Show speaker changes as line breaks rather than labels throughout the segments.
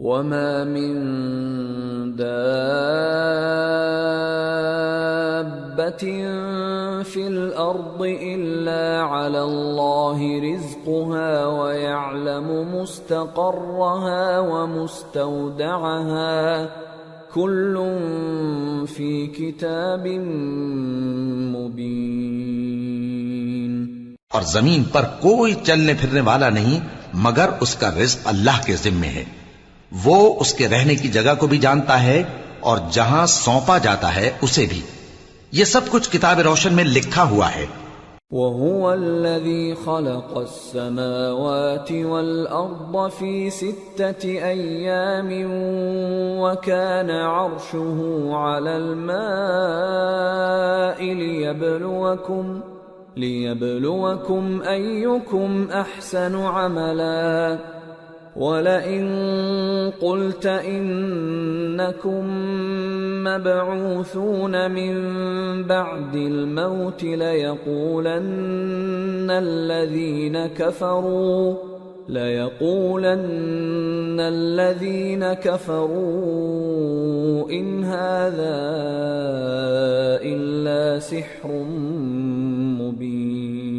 وما من دابة في الأرض إلا على الله رزقها ويعلم مستقرها ومستودعها. كل في كتاب مبين.
اور زمین پر کوئی چلنے پھرنے والا نہیں، مگر اس کا رزق اللہ کے ذمے ہے۔ وہ اس کے رہنے کی جگہ کو بھی جانتا ہے اور جہاں سونپا جاتا ہے اسے بھی۔ یہ سب کچھ کتاب روشن میں لکھا ہوا ہے۔
وهو الذي خلق السماوات والأرض في ستة أيام وكان عرشه على الماء ليبلوكم ليبلوكم أيكم أحسن عملا۔ ولئن قلت إنكم مبعوثون من بعد الموت ليقولن الذين كفروا، ليقولن الذين كفروا إن هذا إلا سحر مبين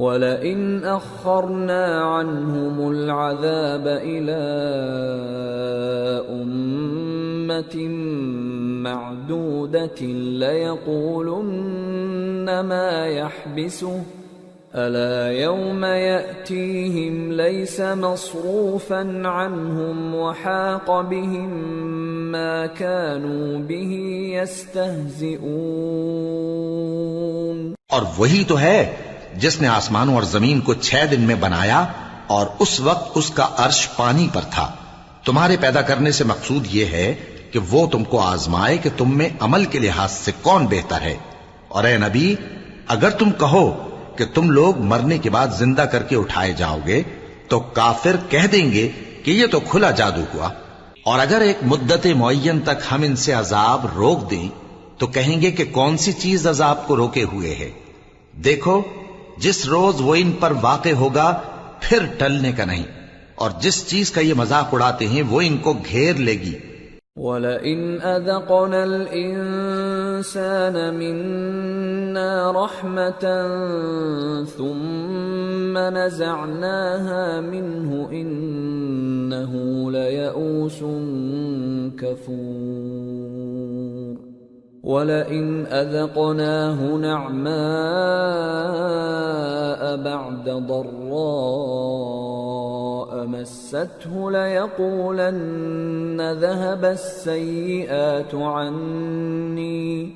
ولئن أخرنا عنهم العذاب إلى أمة معدودة ليقولن ما يحبسه ألا يوم يأتيهم ليس مصروفا عنهم وحاق بهم ما كانوا به يستهزئون
اور وہی تو ہے جس نے آسمانوں اور زمین کو چھ دن میں بنایا اور اس وقت اس کا عرش پانی پر تھا۔ تمہارے پیدا کرنے سے مقصود یہ ہے کہ وہ تم کو آزمائے کہ تم میں عمل کے لحاظ سے کون بہتر ہے۔ اور اے نبی، اگر تم کہو کہ تم لوگ مرنے کے بعد زندہ کر کے اٹھائے جاؤ گے، تو کافر کہہ دیں گے کہ یہ تو کھلا جادو ہوا۔ اور اگر ایک مدت معین تک ہم ان سے عذاب روک دیں، تو کہیں گے کہ کون سی چیز عذاب کو روکے ہوئے ہے۔ دیکھو جس روز وہ ان پر واقع ہوگا، پھر ٹلنے کا نہیں۔ اور جس چیز کا یہ مذاق اڑاتے ہیں، وہ ان کو گھیر لے گی۔
وَلَئِنْ أَذَقْنَا الْإِنسَانَ مِنَّا رَحْمَةً ثُمَّ نَزَعْنَاهَا مِنْهُ إِنَّهُ لَيَئُوسٌ كَفُورٌ وَلَئِنْ أَذَقْنَاهُ نَعْمَاءَ بَعْدَ ضَرَّاءَ مَسَّتْهُ لَيَقُولَنَّ ذَهَبَ السَّيِّئَاتُ عَنِّي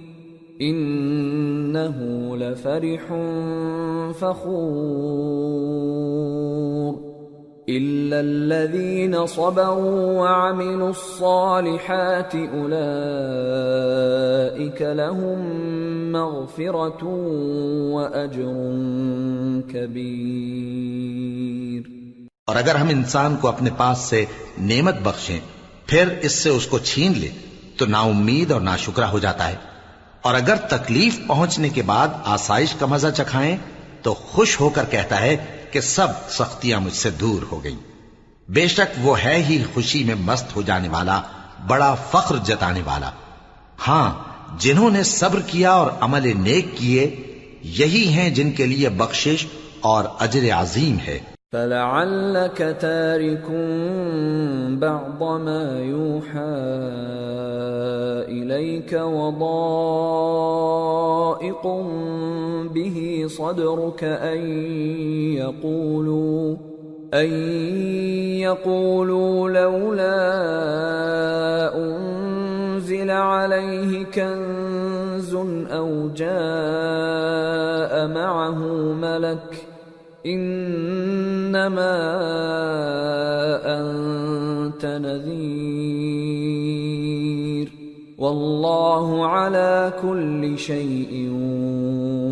إِنَّهُ لَفَرِحٌ فَخُورٌ إِلَّا الَّذِينَ صَبَرُوا وَعَمِلُوا الصَّالِحَاتِ أُولَئِكَ لَهُم مَّغْفِرَةٌ وَأَجْرٌ كَبِيرٌ
اور اگر ہم انسان کو اپنے پاس سے نعمت بخشیں، پھر اس سے اس کو چھین لے، تو نا امید اور نا شکرہ ہو جاتا ہے۔ اور اگر تکلیف پہنچنے کے بعد آسائش کا مزہ چکھائیں، تو خوش ہو کر کہتا ہے کہ سب سختیاں مجھ سے دور ہو گئیں۔ بے شک وہ ہے ہی خوشی میں مست ہو جانے والا، بڑا فخر جتانے والا۔ ہاں جنہوں نے صبر کیا اور عمل نیک کیے، یہی ہیں جن کے لیے بخشش اور اجر عظیم ہے۔
فلعلك تارك بعض ما يوحى إليك وضائق به صدرك أن يقولوا أن يقولوا لولا أنزل عليه كنز أو جاء معه ملك انما انت نذیر واللہ على كل شيء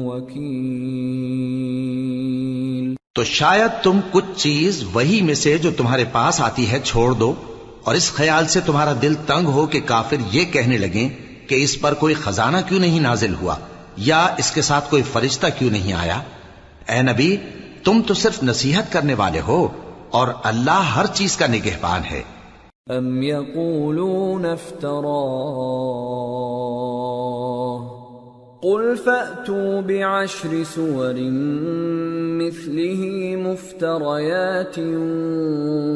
وكيل.
تو شاید تم کچھ چیز وہی میں سے جو تمہارے پاس آتی ہے چھوڑ دو اور اس خیال سے تمہارا دل تنگ ہو کہ کافر یہ کہنے لگیں کہ اس پر کوئی خزانہ کیوں نہیں نازل ہوا یا اس کے ساتھ کوئی فرشتہ کیوں نہیں آیا؟ اے نبی تم تو صرف نصیحت کرنے والے ہو اور اللہ ہر چیز کا نگہبان ہے۔
ام يقولون افتراه قل فأتوا بعشر سور مثله مفتريات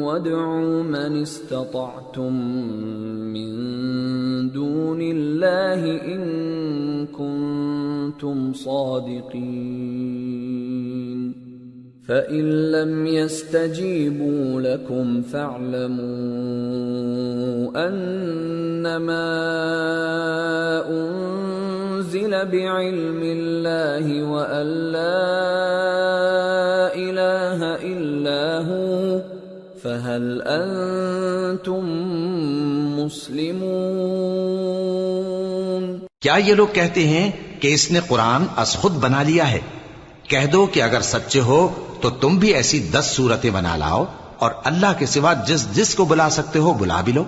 وادعوا من استطعتم من دون الله إن كنتم صادقين فإن لم يستجيبوا لكم فاعلموا أنما أنزل بعلم الله وأن لا إله إلا هو فهل أنتم مسلمون
کیا یہ لوگ کہتے ہیں کہ اس نے قرآن از خود بنا لیا ہے؟ کہہ دو کہ اگر سچے ہو تو تم بھی ایسی دس صورتیں بنا لاؤ اور اللہ کے سوا جس جس کو بلا سکتے ہو بلا بھی لو۔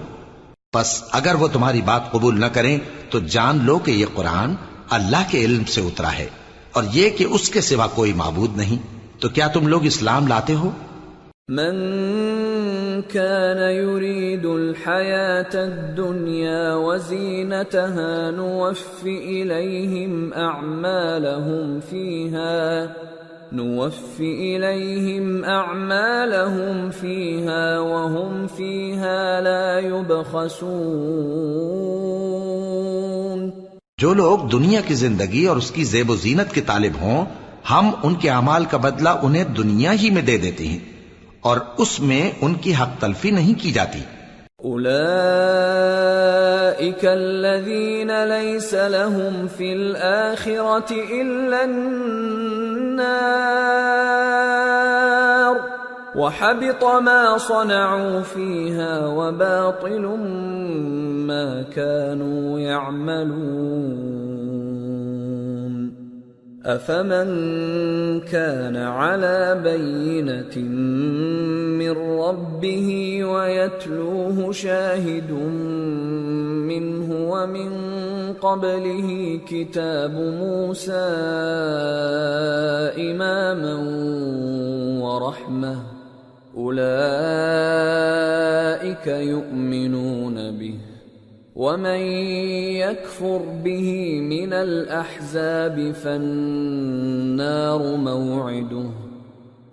بس اگر وہ تمہاری بات قبول نہ کریں تو جان لو کہ یہ قرآن اللہ کے علم سے اترا ہے اور یہ کہ اس کے سوا کوئی معبود نہیں۔ تو کیا تم لوگ اسلام لاتے ہو؟
من كان يريد الحياة الدنيا وزينتها نوف إليهم أعمالهم فيها نوف إليهم أعمالهم فيها وهم فيها لا يبخسون۔
جو لوگ دنیا کی زندگی اور اس کی زیب و زینت کے طالب ہوں، ہم ان کے اعمال کا بدلہ انہیں دنیا ہی میں دے دیتے ہیں۔ اور اس میں ان کی حق تلفی نہیں کی جاتی۔
أولئك الذين ليس لهم في الآخرة إلا النار وحبط ما صنعوا فيها وباطل ما كانوا يعملون أفمن كان على بينة من ربه ويتلوه شاهد منه ومن قبله كتاب موسى إماما ورحمة أولئك يؤمنون به ومن يكفر به من الأحزاب فالنار موعده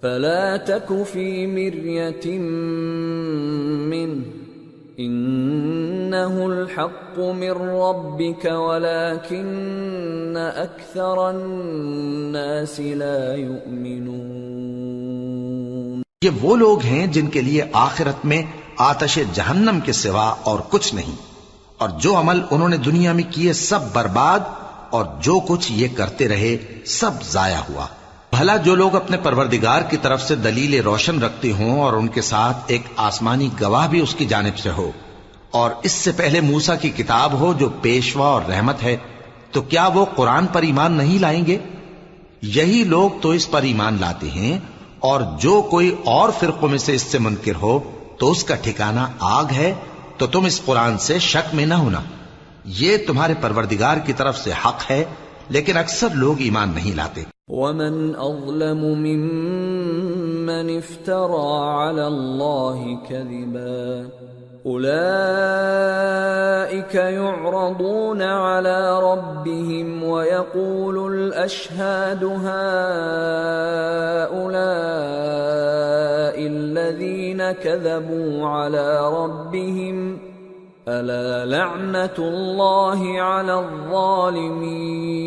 فلا تك في مرية منه إنه الحق من ربك ولكن أكثر الناس لا يؤمنون
یہ وہ لوگ ہیں جن کے لیے آخرت میں آتش جہنم کے سوا اور کچھ نہیں۔ اور جو عمل انہوں نے دنیا میں کیے سب برباد اور جو کچھ یہ کرتے رہے سب ضائع ہوا۔ بھلا جو لوگ اپنے پروردگار کی طرف سے دلیل روشن رکھتے ہوں اور ان کے ساتھ ایک آسمانی گواہ بھی اس کی جانب سے ہو۔ اور اس سے پہلے موسا کی کتاب ہو جو پیشوا اور رحمت ہے، تو کیا وہ قرآن پر ایمان نہیں لائیں گے؟ یہی لوگ تو اس پر ایمان لاتے ہیں اور جو کوئی اور فرقوں میں سے اس سے منکر ہو، تو اس کا ٹھکانہ آگ ہے تو تم اس قرآن سے شک میں نہ ہونا۔ یہ تمہارے پروردگار کی طرف سے حق ہے، لیکن اکثر لوگ ایمان نہیں لاتے۔
ومن اظلم ممن افترى على الله كذبا۔ أولئك يعرضون على ربهم ويقول الأشهاد هؤلاء الذين كذبوا على ربهم ألا لعنة الله على الظالمين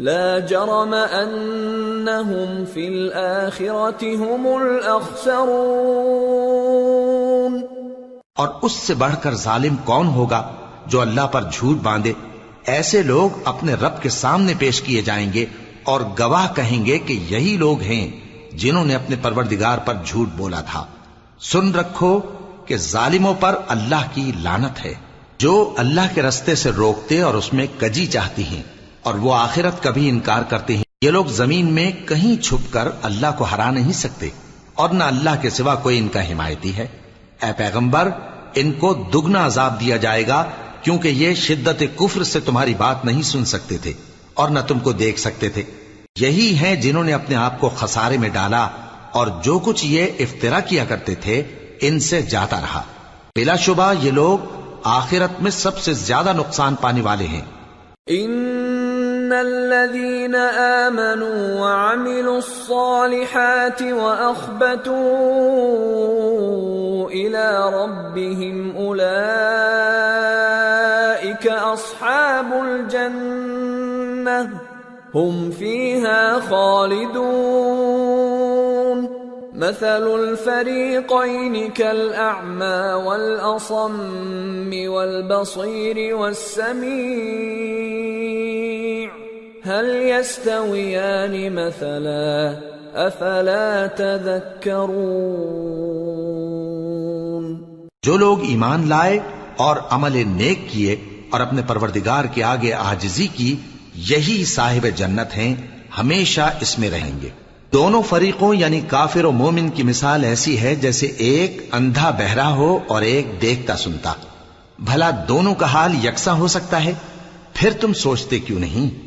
لا جرم انهم في الاخره هم الاخسرون
اور اس سے بڑھ کر ظالم کون ہوگا جو اللہ پر جھوٹ باندھے؟ ایسے لوگ اپنے رب کے سامنے پیش کیے جائیں گے اور گواہ کہیں گے کہ یہی لوگ ہیں جنہوں نے اپنے پروردگار پر جھوٹ بولا تھا۔ سن رکھو کہ ظالموں پر اللہ کی لانت ہے۔ جو اللہ کے رستے سے روکتے اور اس میں کجی چاہتی ہیں۔ اور وہ آخرت کا بھی انکار کرتے ہیں۔ یہ لوگ زمین میں کہیں چھپ کر اللہ کو ہرا نہیں سکتے اور نہ اللہ کے سوا کوئی ان کا حمایتی ہے۔ اے پیغمبر، ان کو دگنا عذاب دیا جائے گا کیونکہ یہ شدت کفر سے تمہاری بات نہیں سن سکتے تھے اور نہ تم کو دیکھ سکتے تھے۔ یہی ہیں جنہوں نے اپنے آپ کو خسارے میں ڈالا اور جو کچھ یہ افطرا کیا کرتے تھے، ان سے جاتا رہا۔ بلا شبہ یہ لوگ آخرت میں سب سے زیادہ نقصان پانے والے ہیں۔
ان ان الذين امنوا وعملوا الصالحات واخبتوا الى ربهم اولئك اصحاب الجنه هم فيها خالدون مثل الفريقين كالأعمى والأصم والبصير والسميع. هل يستويان مثلا؟ أفلا تذكرون.
جو لوگ ایمان لائے اور عمل نیک کیے اور اپنے پروردگار کے آگے آجزی کی، یہی صاحب جنت ہیں، ہمیشہ اس میں رہیں گے۔ دونوں فریقوں یعنی کافر و مومن کی مثال ایسی ہے جیسے ایک اندھا بہرا ہو اور ایک دیکھتا سنتا۔ بھلا دونوں کا حال یکساں ہو سکتا ہے؟ پھر تم سوچتے کیوں نہیں؟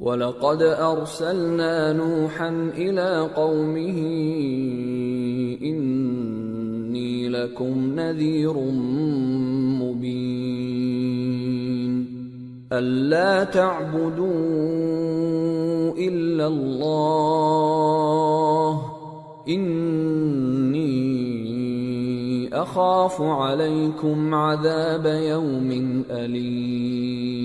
وَلَقَدْ أَرْسَلْنَا نُوحًا إِلَىٰ قَوْمِهِ إِنِّي لَكُمْ نَذِيرٌ مُبِينٌ اللہ تعبدوا الا اللہ انی اخاف علیکم عذاب یوم علیم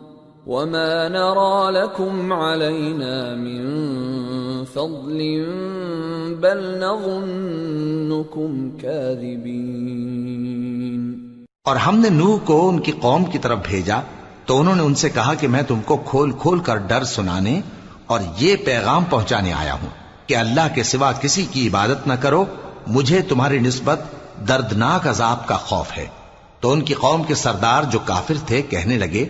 وما نرى لكم علينا من فضل بل نظنكم كاذبين
اور ہم نے نوح کو ان کی قوم کی طرف بھیجا تو انہوں نے ان سے کہا کہ میں تم کو کھول کھول کر ڈر سنانے اور یہ پیغام پہنچانے آیا ہوں کہ اللہ کے سوا کسی کی عبادت نہ کرو، مجھے تمہاری نسبت دردناک عذاب کا خوف ہے۔ تو ان کی قوم کے سردار جو کافر تھے کہنے لگے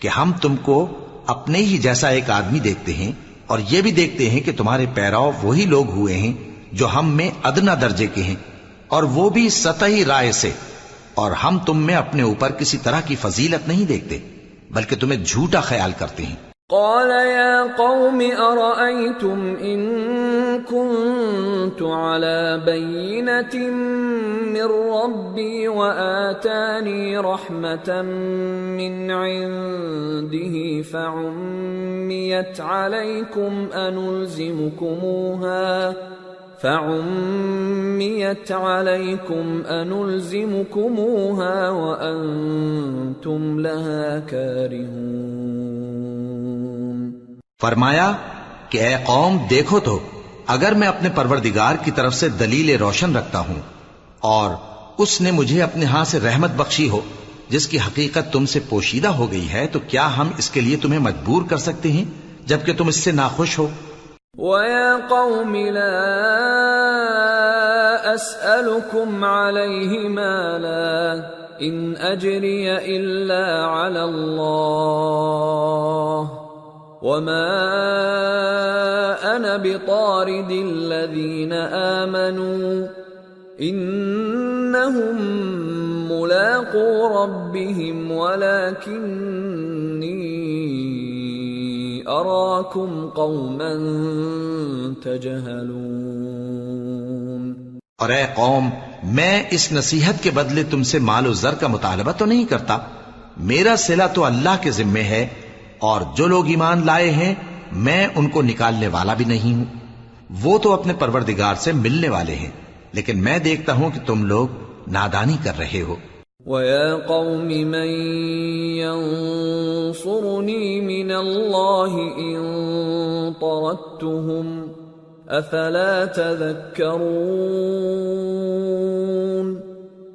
کہ ہم تم کو اپنے ہی جیسا ایک آدمی دیکھتے ہیں اور یہ بھی دیکھتے ہیں کہ تمہارے پیراؤ وہی لوگ ہوئے ہیں جو ہم میں ادنا درجے کے ہیں اور وہ بھی سطحی رائے سے اور ہم تم میں اپنے اوپر کسی طرح کی فضیلت نہیں دیکھتے بلکہ تمہیں جھوٹا خیال کرتے ہیں۔
قال يا قوم أرأيتم إن كنت على بينة من ربي وآتاني رحمة من عنده فعميت عليكم أنلزمكموها فعميت عليكم أنلزمكموها وأنتم لها كارهون
فرمایا کہ اے قوم، دیکھو تو، اگر میں اپنے پروردگار کی طرف سے دلیل روشن رکھتا ہوں اور اس نے مجھے اپنے ہاں سے رحمت بخشی ہو، جس کی حقیقت تم سے پوشیدہ ہو گئی ہے، تو کیا ہم اس کے لیے تمہیں مجبور کر سکتے ہیں، جبکہ تم اس سے ناخوش ہو؟
وَيَا قَوْمِ لَا أَسْأَلُكُمْ عَلَيْهِ مَالًا إِنْ أَجْرِيَ إِلَّا عَلَى اللَّهِ وَمَا أَنَا بِطَارِدِ الَّذِينَ آمَنُوا إِنَّهُمْ ملاقو ربهم ولكني اراكم قوما تجهلون
اور اے قوم، میں اس نصیحت کے بدلے تم سے مال و زر کا مطالبہ تو نہیں کرتا۔ میرا سلا تو اللہ کے ذمے ہے۔ اور جو لوگ ایمان لائے ہیں، میں ان کو نکالنے والا بھی نہیں ہوں۔ وہ تو اپنے پروردگار سے ملنے والے ہیں، لیکن میں دیکھتا ہوں کہ تم لوگ نادانی کر رہے ہو۔
وَيَا قَوْمِ مَن يَنصُرُنِي مِنَ اللَّهِ إِن طَرَدتُّهُمْ أَفَلَا تَذَكَّرُونَ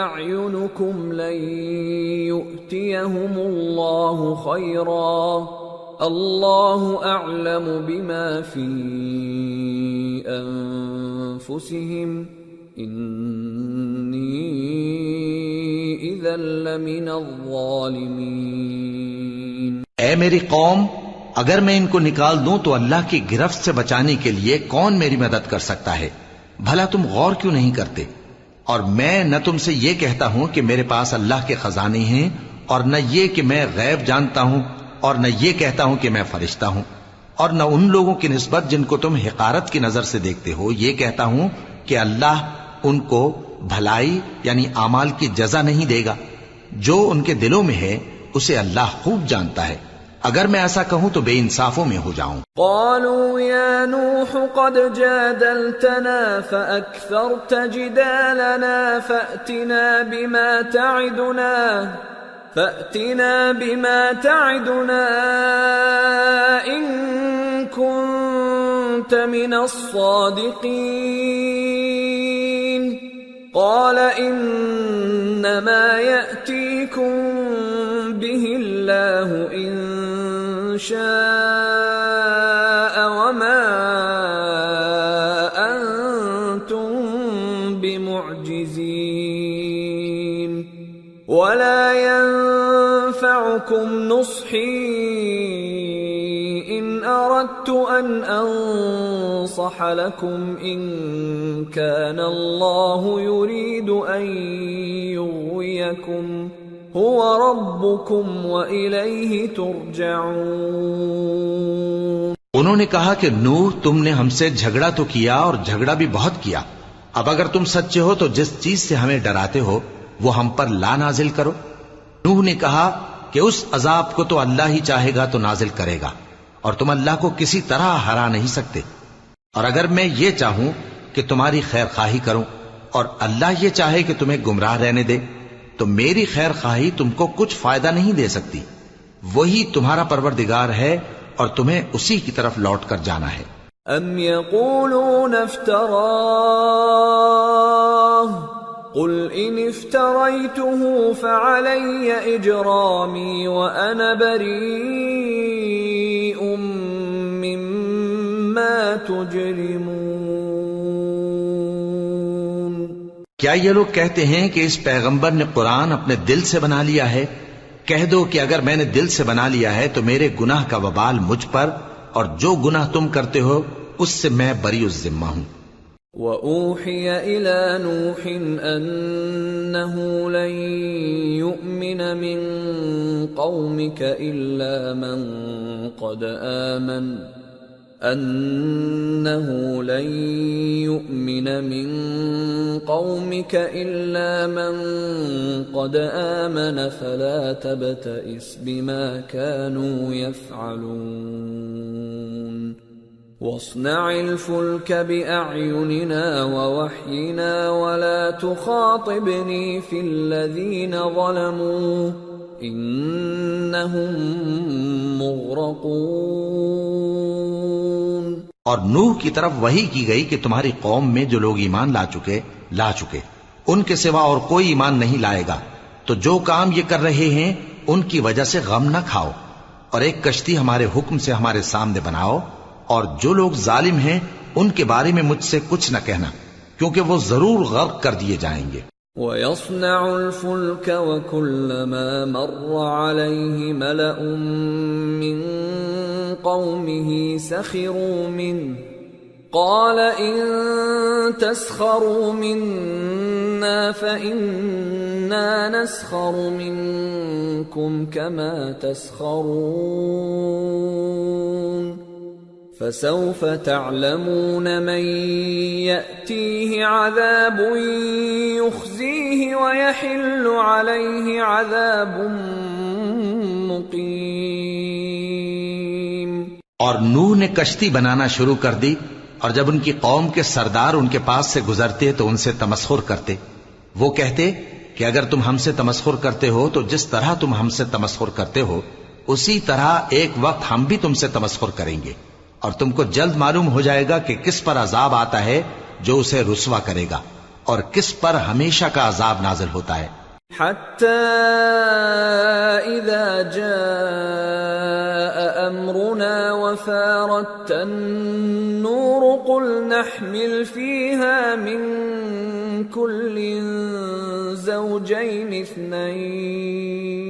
أَعْيُنُكُمْ لَن يُؤْتِيَهُمُ اللَّهُ خَيْرًا اللَّهُ أَعْلَمُ بِمَا فِي أَنفُسِهِمْ إِنِّي إِذًا لَّمِنَ الظَّالِمِينَ
اے میری قوم، اگر میں ان کو نکال دوں تو اللہ کی گرفت سے بچانے کے لیے کون میری مدد کر سکتا ہے؟ بھلا تم غور کیوں نہیں کرتے؟ اور میں نہ تم سے یہ کہتا ہوں کہ میرے پاس اللہ کے خزانے ہیں اور نہ یہ کہ میں غیب جانتا ہوں اور نہ یہ کہتا ہوں کہ میں فرشتہ ہوں اور نہ ان لوگوں کی نسبت جن کو تم حقارت کی نظر سے دیکھتے ہو، یہ کہتا ہوں کہ اللہ ان کو بھلائی یعنی اعمال کی جزا نہیں دے گا۔ جو ان کے دلوں میں ہے، اسے اللہ خوب جانتا ہے۔ اگر میں ایسا کہوں تو بے انصافوں میں ہو جاؤں۔
قالوا يا نوح قد جادلتنا فأكثرت جدالنا فأتنا بما تعدنا، فأتنا بما تعدنا إن كنت من الصادقين۔ قال إنما يأتيكم به الله إن شاء وما أنتم بمعجزين. ولا ينفعكم نصحي إن أردت أن أنصح لكم إن كان الله يريد أن يغويكم. هو ربكم وإليه ترجعون.
انہوں نے کہا کہ نوح، تم نے ہم سے جھگڑا تو کیا اور جھگڑا بھی بہت کیا۔ اب اگر تم سچے ہو تو جس چیز سے ہمیں ڈراتے ہو، وہ ہم پر لا نازل کرو۔ نوح نے کہا کہ اس عذاب کو تو اللہ ہی چاہے گا تو نازل کرے گا، اور تم اللہ کو کسی طرح ہرا نہیں سکتے۔ اور اگر میں یہ چاہوں کہ تمہاری خیر خواہی کروں اور اللہ یہ چاہے کہ تمہیں گمراہ رہنے دے تو میری خیر خواہی تم کو کچھ فائدہ نہیں دے سکتی۔ وہی تمہارا پروردگار ہے اور تمہیں اسی کی طرف لوٹ کر جانا ہے۔
أم يقولون افتراه قل إن افتريته فعلي إجرامي وأنا بريء مما تجرمون
کیا یہ لوگ کہتے ہیں کہ اس پیغمبر نے قرآن اپنے دل سے بنا لیا ہے؟ کہہ دو کہ اگر میں نے دل سے بنا لیا ہے تو میرے گناہ کا وبال مجھ پر، اور جو گناہ تم کرتے ہو، اس سے میں بری الذمہ ہوں۔
وَأُوحِيَ إِلَى نُوحٍ أَنَّهُ لَن يُؤْمِنَ مِن قَوْمِكَ إِلَّا مَن قَدْ آمَنَ۔ أَنَّهُ لَن يُؤْمِنَ مِن قَوْمِكَ إِلَّا مَن قَدْ آمَنَ فَلَا تَبْتَئِسْ بِمَا كَانُوا يَفْعَلُونَ واصنع الفلك بأعيننا ووحينا ولا تخاطبني في الذين ظلموا إنهم مغرقون۔
اور نوح کی طرف وہی کی گئی کہ تمہاری قوم میں جو لوگ ایمان لا چکے لا چکے۔ ان کے سوا اور کوئی ایمان نہیں لائے گا۔ تو جو کام یہ کر رہے ہیں، ان کی وجہ سے غم نہ کھاؤ۔ اور ایک کشتی ہمارے حکم سے ہمارے سامنے بناؤ۔ اور جو لوگ ظالم ہیں، ان کے بارے میں مجھ سے کچھ نہ کہنا، کیونکہ وہ ضرور غرق کر دیے جائیں گے۔
وَيَصْنَعُ الْفُلْكَ وَكُلَّمَا مَرَّ عَلَيْهِ مَلَأٌ مِّن قَوْمِهِ سَخِرُوا مِنْهُ قال ان تسخروا منا فإنا نسخر منكم كما تسخرون فسوف تعلمون من يأتيه عذاب يخزيه ويحل عليه عذاب مقيم.
اور نوح نے کشتی بنانا شروع کر دی اور جب ان کی قوم کے سردار ان کے پاس سے گزرتے تو ان سے تمسخر کرتے۔ وہ کہتے کہ اگر تم ہم سے تمسخر کرتے ہو تو جس طرح تم ہم سے تمسخر کرتے ہو، اسی طرح ایک وقت ہم بھی تم سے تمسخر کریں گے۔ اور تم کو جلد معلوم ہو جائے گا کہ کس پر عذاب آتا ہے جو اسے رسوا کرے گا اور کس پر ہمیشہ کا عذاب نازل ہوتا ہے۔
حتى إذا جاء أمرنا وفارت النور قل نحمل فيها من كل زوجين اثنين.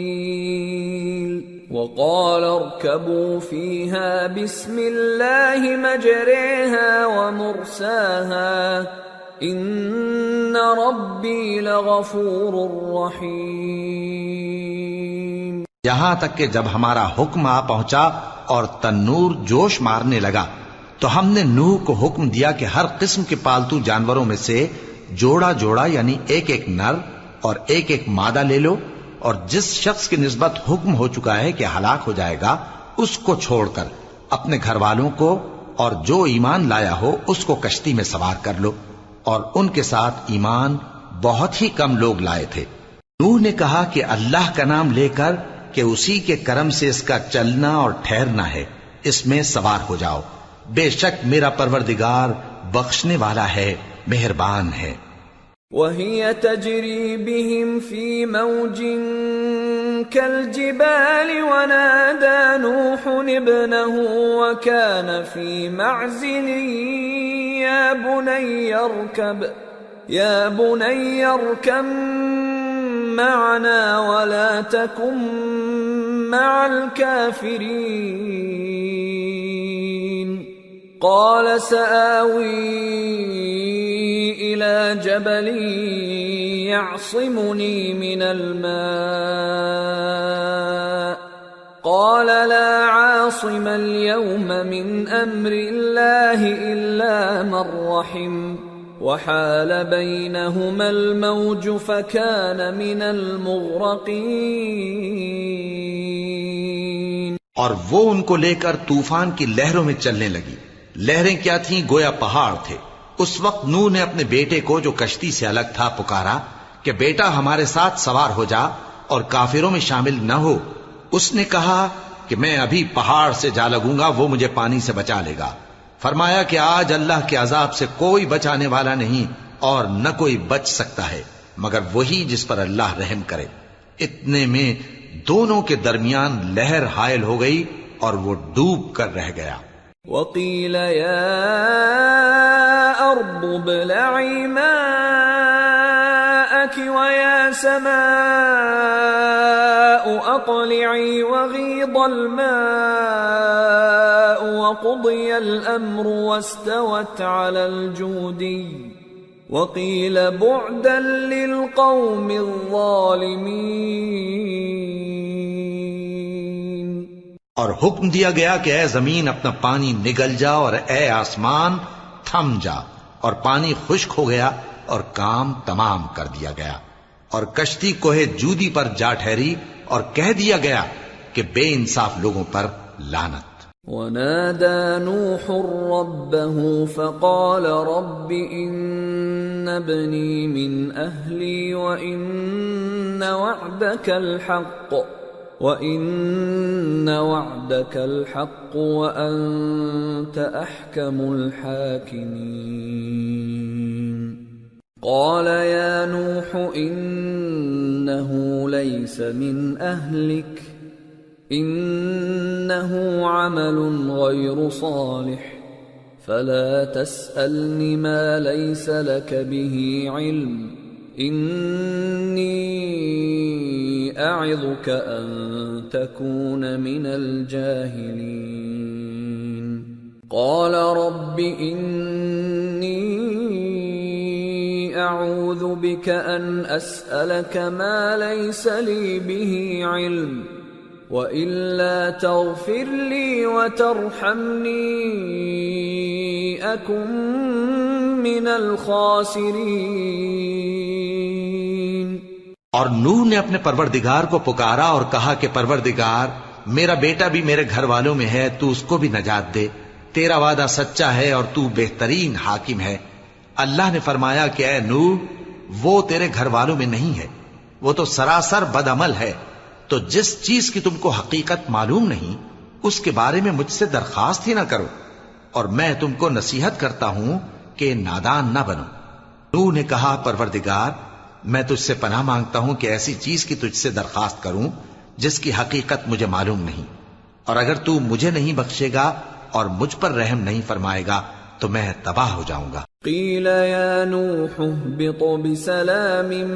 وقال اركبوا فيها بسم الله مجريها ومرساها. ان ربی لغفور رحیم
یہاں تک کہ جب ہمارا حکم آ پہنچا اور تنور جوش مارنے لگا، تو ہم نے نوح کو حکم دیا کہ ہر قسم کے پالتو جانوروں میں سے جوڑا جوڑا یعنی ایک ایک نر اور ایک ایک مادہ لے لو اور جس شخص کی نسبت حکم ہو چکا ہے کہ ہلاک ہو جائے گا، اس کو چھوڑ کر، اپنے گھر والوں کو اور جو ایمان لایا ہو، اس کو کشتی میں سوار کر لو۔ اور ان کے ساتھ ایمان بہت ہی کم لوگ لائے تھے۔ نوح نے کہا کہ اللہ کا نام لے کر کہ اسی کے کرم سے اس کا چلنا اور ٹھہرنا ہے۔ اس میں سوار ہو جاؤ۔ بے شک میرا پروردگار بخشنے والا ہے، مہربان ہے۔
وهي تجري بهم في موج كالجبال ونادى نوح ابنه وكان في معزل، يا بني اركب، يا بني اركب معنا ولا تكن مع الكافرين. قال سآوي إلى جبل يعصمني من الماء. قال لا عاصم اليوم من أمر الله إلا من رحم. وحال بينهما الموج فكان من المغرقين.
اور وہ ان کو لے کر طوفان کی لہروں میں چلنے لگی. لہریں کیا تھیں؟ گویا پہاڑ تھے. اس وقت نو نے اپنے بیٹے کو جو کشتی سے الگ تھا پکارا کہ بیٹا ہمارے ساتھ سوار ہو جا اور کافروں میں شامل نہ ہو، اس نے کہا کہ میں ابھی پہاڑ سے جا لگوں گا، وہ مجھے پانی سے بچا لے گا۔ فرمایا کہ آج اللہ کے عذاب سے کوئی بچانے والا نہیں اور نہ کوئی بچ سکتا ہے، مگر وہی جس پر اللہ رحم کرے۔ اتنے میں دونوں کے درمیان لہر حائل ہو گئی اور وہ ڈوب کر رہ گیا۔
وقيل يا أرض ابلعي ماءك ويا سماء أقلعي وغيض الماء وقضي الأمر واستوت على الجودي وقيل بعدا للقوم الظالمين
اور حکم دیا گیا کہ اے زمین اپنا پانی نگل جا اور اے آسمان تھم جا اور پانی خشک ہو گیا اور کام تمام کر دیا گیا اور کشتی کوہ جودی پر جا ٹھہری اور کہہ دیا گیا کہ بے انصاف لوگوں پر لانت
ونادى نوح ربه فقال رب إن ابني من أهلي وإن وعدك الحق۔ وإن وعدك الحق وأنت أحكم الحاكمين. قال يا نوح إنه ليس من أهلك، إنه عمل غير صالح. فلا تسألني ما ليس لك به علم. إني أعظك أن تكون من الجاهلين. قال رب إني أعوذ بك أن أسألك ما ليس لي به علم، وإلا تغفر لي وترحمني، أكن من الخاسرين
اور نوح نے اپنے پروردگار کو پکارا اور کہا کہ پروردگار، میرا بیٹا بھی میرے گھر والوں میں ہے، تو اس کو بھی نجات دے۔ تیرا وعدہ سچا ہے اور تو بہترین حاکم ہے۔ اللہ نے فرمایا کہ اے نوح، وہ تیرے گھر والوں میں نہیں ہے۔ وہ تو سراسر بد عمل ہے۔ تو جس چیز کی تم کو حقیقت معلوم نہیں، اس کے بارے میں مجھ سے درخواست ہی نہ کرو۔ اور میں تم کو نصیحت کرتا ہوں کہ نادان نہ بنو۔ نو نے کہا، پروردگار، میں تجھ سے پناہ مانگتا ہوں کہ ایسی چیز کی تجھ سے درخواست کروں جس کی حقیقت مجھے معلوم نہیں۔ اور اگر تو مجھے نہیں بخشے گا اور مجھ پر رحم نہیں فرمائے گا، تو میں تباہ ہو جاؤں گا۔
قيل يا نوح، اهبط بسلام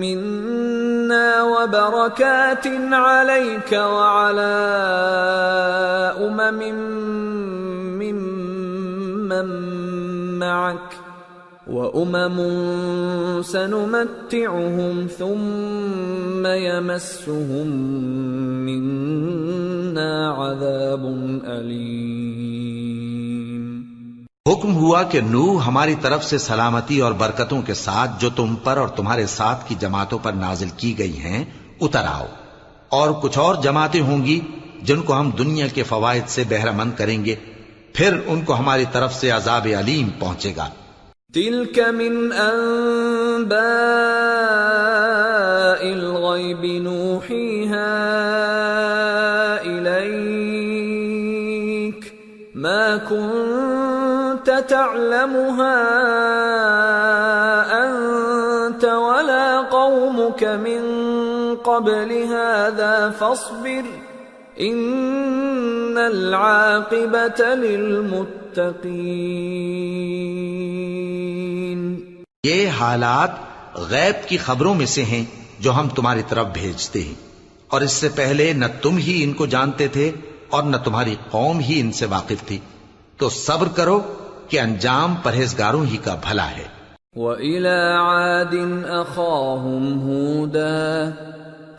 منا وبركات عليك وعلى أمم ممن معك وأمم سنمتعهم ثم يمسهم منا عذاب أليم.
حکم ہوا کہ نو ہماری طرف سے سلامتی اور برکتوں کے ساتھ جو تم پر اور تمہارے ساتھ کی جماعتوں پر نازل کی گئی ہیں، اتر آؤ۔ اور کچھ اور جماعتیں ہوں گی جن کو ہم دنیا کے فوائد سے بہرہ مند کریں گے۔ پھر ان کو ہماری طرف سے عذاب علیم پہنچے گا۔
تلك من انباء الغيب نوحيها اليك ما كنت تعلمها انت ولا قومك من قبل هذا فاصبر ان العاقبه للمتقين
یہ حالات غیب کی خبروں میں سے ہیں جو ہم تمہاری طرف بھیجتے ہیں۔ اور اس سے پہلے نہ تم ہی ان کو جانتے تھے اور نہ تمہاری قوم ہی ان سے واقف تھی۔ تو صبر کرو کہ انجام پرہیزگاروں ہی کا بھلا ہے۔
وَإِلَى عَادٍ أَخَاهُمْ هُودًا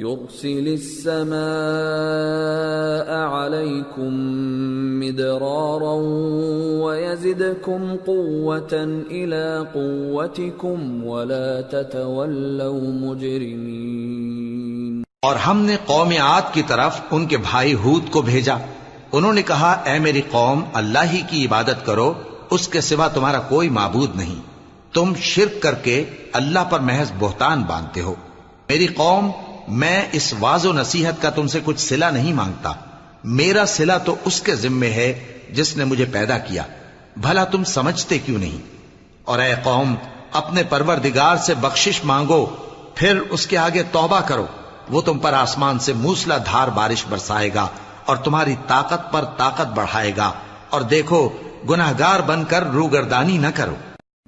يرسل السماء عليكم مدرارا ويزدكم قوة إلى قوتكم ولا تتولوا مجرمين.
اور ہم نے قوم عاد کی طرف ان کے بھائی ہود کو بھیجا۔ انہوں نے کہا، اے میری قوم، اللہ ہی کی عبادت کرو، اس کے سوا تمہارا کوئی معبود نہیں۔ تم شرک کر کے اللہ پر محض بہتان باندھتے ہو۔ میری قوم میں اس واض و نصیحت کا تم سے کچھ سلا نہیں مانگتا۔ میرا سلا تو اس کے ذمے ہے جس نے مجھے پیدا کیا۔ بھلا تم سمجھتے کیوں نہیں؟ اور اے قوم، اپنے پروردگار سے بخشش مانگو، پھر اس کے آگے توبہ کرو۔ وہ تم پر آسمان سے موسلا دھار بارش برسائے گا اور تمہاری طاقت پر طاقت بڑھائے گا۔ اور دیکھو گناہ گار بن کر روگردانی نہ کرو۔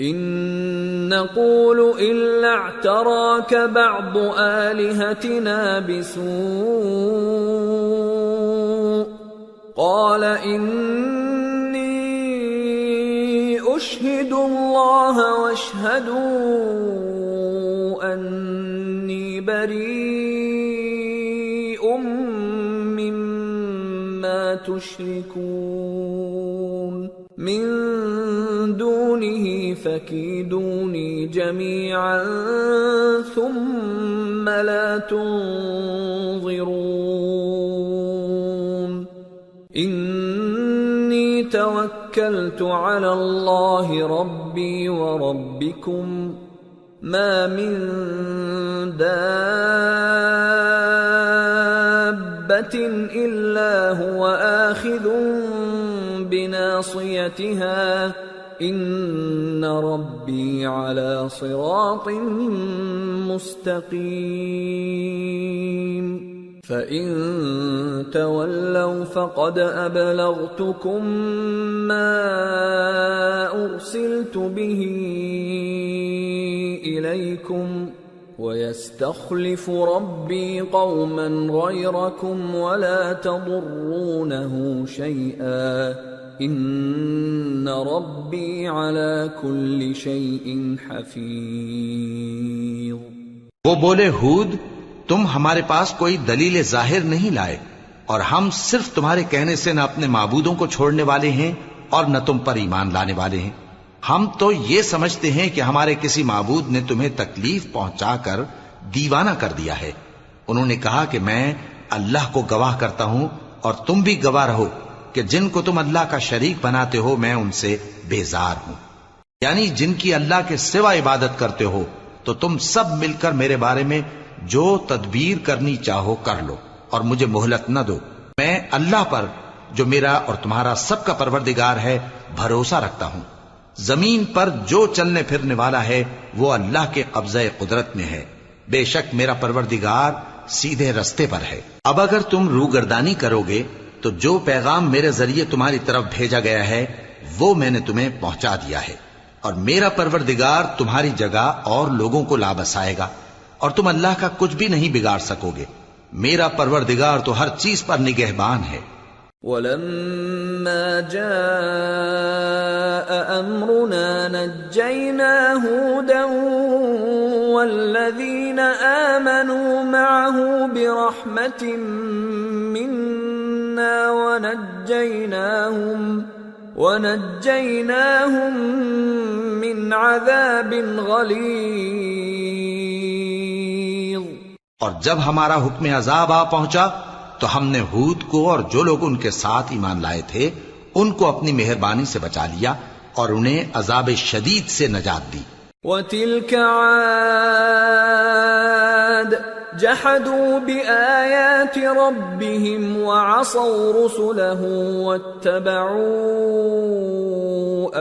ان نقول الا اعتراك بعض الهتنا بسوء قال اني اشهد الله واشهدوا اني بريء مما تشركون من دونه فكيدوني جميعا ثم لا تنظرون. اني توكلت على الله ربي وربكم. ما من دابه الا هو اخذ بناصيتها ان ربي على صراط مستقيم. فان تولوا فقد ابلغتكم ما ارسلت به اليكم ويستخلف ربي قوما غيركم ولا تضرونه شيئا. ان ربی على كل شيء حفیظ
وہ بولے، ہود، تم ہمارے پاس کوئی دلیل ظاہر نہیں لائے، اور ہم صرف تمہارے کہنے سے نہ اپنے معبودوں کو چھوڑنے والے ہیں، اور نہ تم پر ایمان لانے والے ہیں۔ ہم تو یہ سمجھتے ہیں کہ ہمارے کسی معبود نے تمہیں تکلیف پہنچا کر دیوانہ کر دیا ہے۔ انہوں نے کہا کہ میں اللہ کو گواہ کرتا ہوں اور تم بھی گواہ رہو کہ جن کو تم اللہ کا شریک بناتے ہو میں ان سے بیزار ہوں۔ یعنی جن کی اللہ کے سوا عبادت کرتے ہو تو تم سب مل کر میرے بارے میں جو تدبیر کرنی چاہو کر لو اور مجھے مہلت نہ دو۔ میں اللہ پر جو میرا اور تمہارا سب کا پروردگار ہے، بھروسہ رکھتا ہوں۔ زمین پر جو چلنے پھرنے والا ہے، وہ اللہ کے قبضہ قدرت میں ہے۔ بے شک میرا پروردگار سیدھے رستے پر ہے۔ اب اگر تم روگردانی کرو گے، تو جو پیغام میرے ذریعے تمہاری طرف بھیجا گیا ہے، وہ میں نے تمہیں پہنچا دیا ہے۔ اور میرا پروردگار تمہاری جگہ اور لوگوں کو لا بسائے گا، اور تم اللہ کا کچھ بھی نہیں بگاڑ سکو گے۔ میرا پروردگار تو ہر چیز پر نگہبان ہے۔
ولما جاء امرنا نجينا هودا والذين امنوا معه برحمه منا ونجيناهم ونجيناهم من عذاب غليظ.
اور جب ہمارا حکم عذاب آ پہنچا تو ہم نے ہود کو اور جو لوگ ان کے ساتھ ایمان لائے تھے، ان کو اپنی مہربانی سے بچا لیا اور انہیں عذاب شدید سے نجات دی۔
وتلك عاد جحدوا بآيات ربهم وعصوا رسله واتبعوا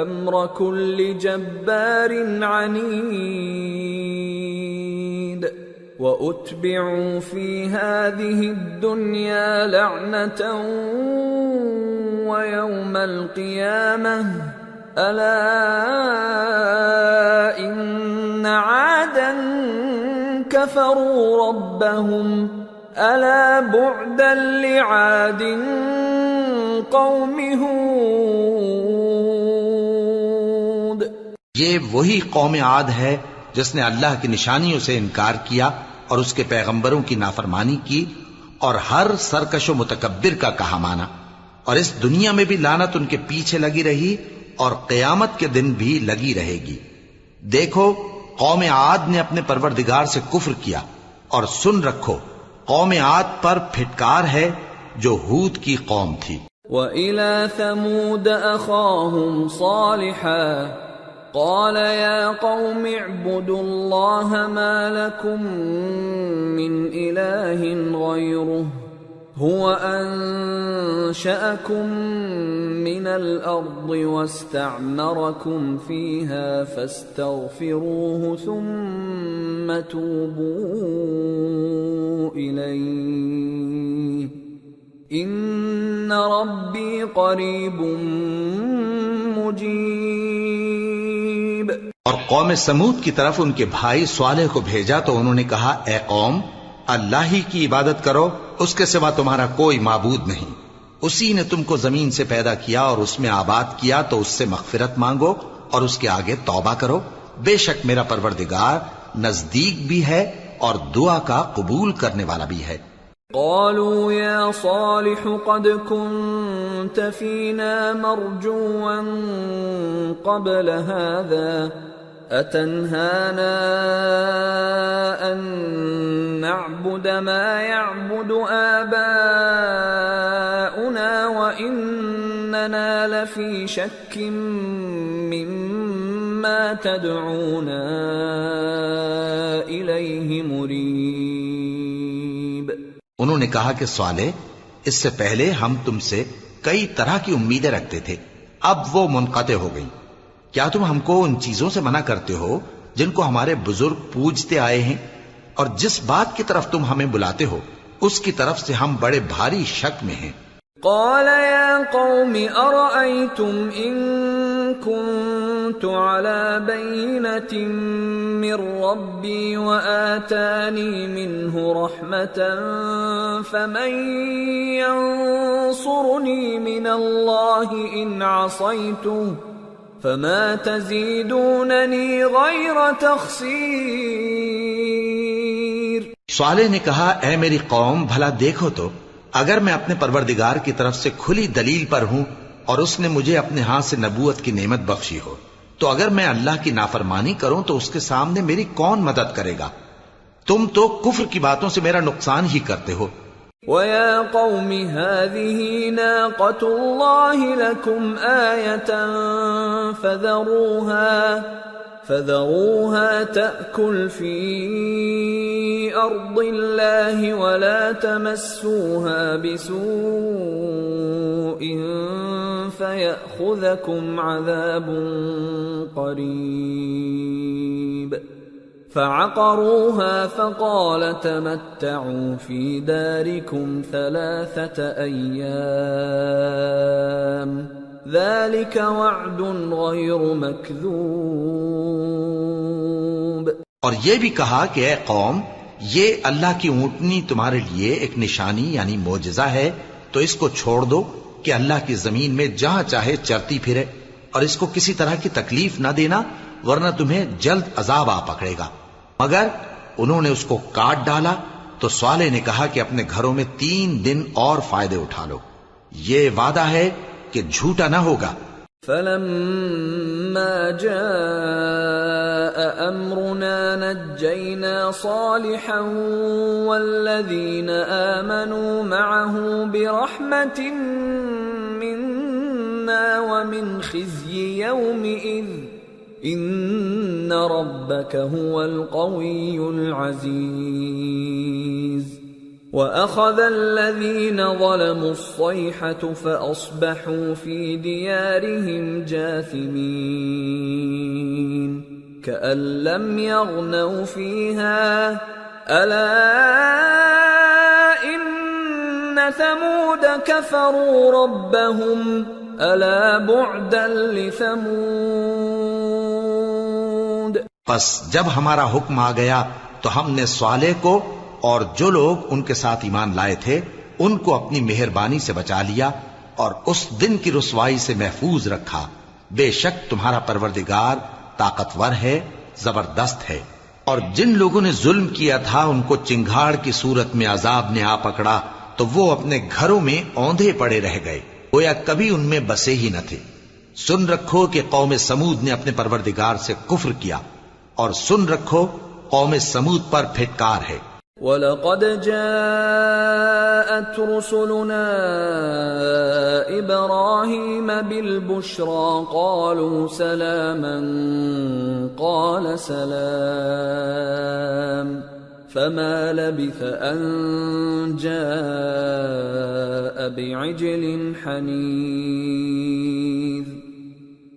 أمر كل جبار عنيد وأتبعوا في هذه الدنيا لعنة ويوم القيامة ألا إن عادا كفروا ربهم ألا بعدا لعاد قوم هود
یہ وہی قوم عاد ہے جس نے اللہ کی نشانیوں سے انکار کیا اور اس کے پیغمبروں کی نافرمانی کی اور ہر سرکش و متکبر کا کہا مانا۔ اور اس دنیا میں بھی لانت ان کے پیچھے لگی رہی اور قیامت کے دن بھی لگی رہے گی۔ دیکھو، قوم عاد نے اپنے پروردگار سے کفر کیا اور سن رکھو، قوم عاد پر پھٹکار ہے جو ہود کی قوم تھی۔
وَإِلَى ثَمُودَ أَخَاهُمْ صَالِحًا قال يا قوم اعبدوا الله ما لكم من إله غيره هو أنشأكم من الأرض واستعمركم فيها فاستغفروه ثم توبوا إليه إن ربي قريب مجيب
اور قوم سمود کی طرف ان کے بھائی صالح کو بھیجا تو انہوں نے کہا، اے قوم، اللہ ہی کی عبادت کرو، اس کے سوا تمہارا کوئی معبود نہیں۔ اسی نے تم کو زمین سے پیدا کیا اور اس میں آباد کیا تو اس سے مغفرت مانگو اور اس کے آگے توبہ کرو۔ بے شک میرا پروردگار نزدیک بھی ہے اور دعا کا قبول کرنے والا بھی ہے۔
قالوا يا صالح قد كنت فينا مرجوا قبل هذا۔ أتنهانا أن نعبد ما يعبد آباؤنا وإننا لفي شك مما تدعونا إليه مريب.
انہوں نے کہا کہ صالح، اس سے پہلے ہم تم سے کئی طرح کی امیدیں رکھتے تھے، اب وہ منقطع ہو گئی کیا تم ہم کو ان چیزوں سے منع کرتے ہو جن کو ہمارے بزرگ پوجتے آئے ہیں؟ اور جس بات کی طرف تم ہمیں بلاتے ہو، اس کی طرف سے ہم بڑے بھاری شک میں ہیں۔
قال يا قوم، أرأيتم إن كنت على بينة من ربي وآتاني منه رحمة فمن ينصرني من الله إن عصيته؟ فما تزيدونني غير تخسير
صالح نے کہا، اے میری قوم، بھلا دیکھو تو، اگر میں اپنے پروردگار کی طرف سے کھلی دلیل پر ہوں اور اس نے مجھے اپنے ہاتھ سے نبوت کی نعمت بخشی ہو، تو اگر میں اللہ کی نافرمانی کروں تو اس کے سامنے میری کون مدد کرے گا؟ تم تو کفر کی باتوں سے میرا نقصان ہی کرتے ہو
ويا قوم هذه ناقة الله لكم آية فذروها فذروها تأكل في أرض الله ولا تمسوها بسوء فيأخذكم عذاب قريب فعقروها فقال تمتعوا في داركم ثلاثة أيام. ذلك وعد غير مكذوب.
اور یہ بھی کہا کہ اے قوم، یہ اللہ کی اونٹنی تمہارے لیے ایک نشانی یعنی معجزہ ہے، تو اس کو چھوڑ دو کہ اللہ کی زمین میں جہاں چاہے چرتی پھرے اور اس کو کسی طرح کی تکلیف نہ دینا، ورنہ تمہیں جلد عذاب آ پکڑے گا۔ مگر انہوں نے اس کو کاٹ ڈالا تو صالح نے کہا کہ اپنے گھروں میں تین دن اور فائدے اٹھا لو۔ یہ وعدہ ہے کہ جھوٹا نہ ہوگا۔
فلما جاء امرنا نجينا صالحا والذين امنوا معه برحمه منا ومن خزي يومئذ ان ربك هو القوي العزيز واخذ الذين ظلموا الصيحه فاصبحوا في ديارهم جاثمين كان لم يغنوا فيها الا ان ثمود كفروا ربهم الا بعدا لثمود
پس جب ہمارا حکم آ گیا تو ہم نے صالح کو اور جو لوگ ان کے ساتھ ایمان لائے تھے، ان کو اپنی مہربانی سے بچا لیا اور اس دن کی رسوائی سے محفوظ رکھا۔ بے شک تمہارا پروردگار طاقتور ہے، زبردست ہے۔ اور جن لوگوں نے ظلم کیا تھا، ان کو چنگھاڑ کی صورت میں عذاب نے آ پکڑا، تو وہ اپنے گھروں میں اوندھے پڑے رہ گئے۔ گویا کبھی ان میں بسے ہی نہ تھے۔ سن رکھو کہ قوم سمود نے اپنے پروردگار سے کفر کیا۔ اور سن رکھو قوم سمود پر پھٹکار ہے۔
وَلَقَدْ جَاءَتْ رُسُلُنَا إِبْرَاهِيمَ بِالْبُشْرَى قَالُوا سَلَامًا، قَالَ سَلَامٌ، فَمَا لَبِثَ أَن جَاءَ بِعِجْلٍ حَنِيذٍ۔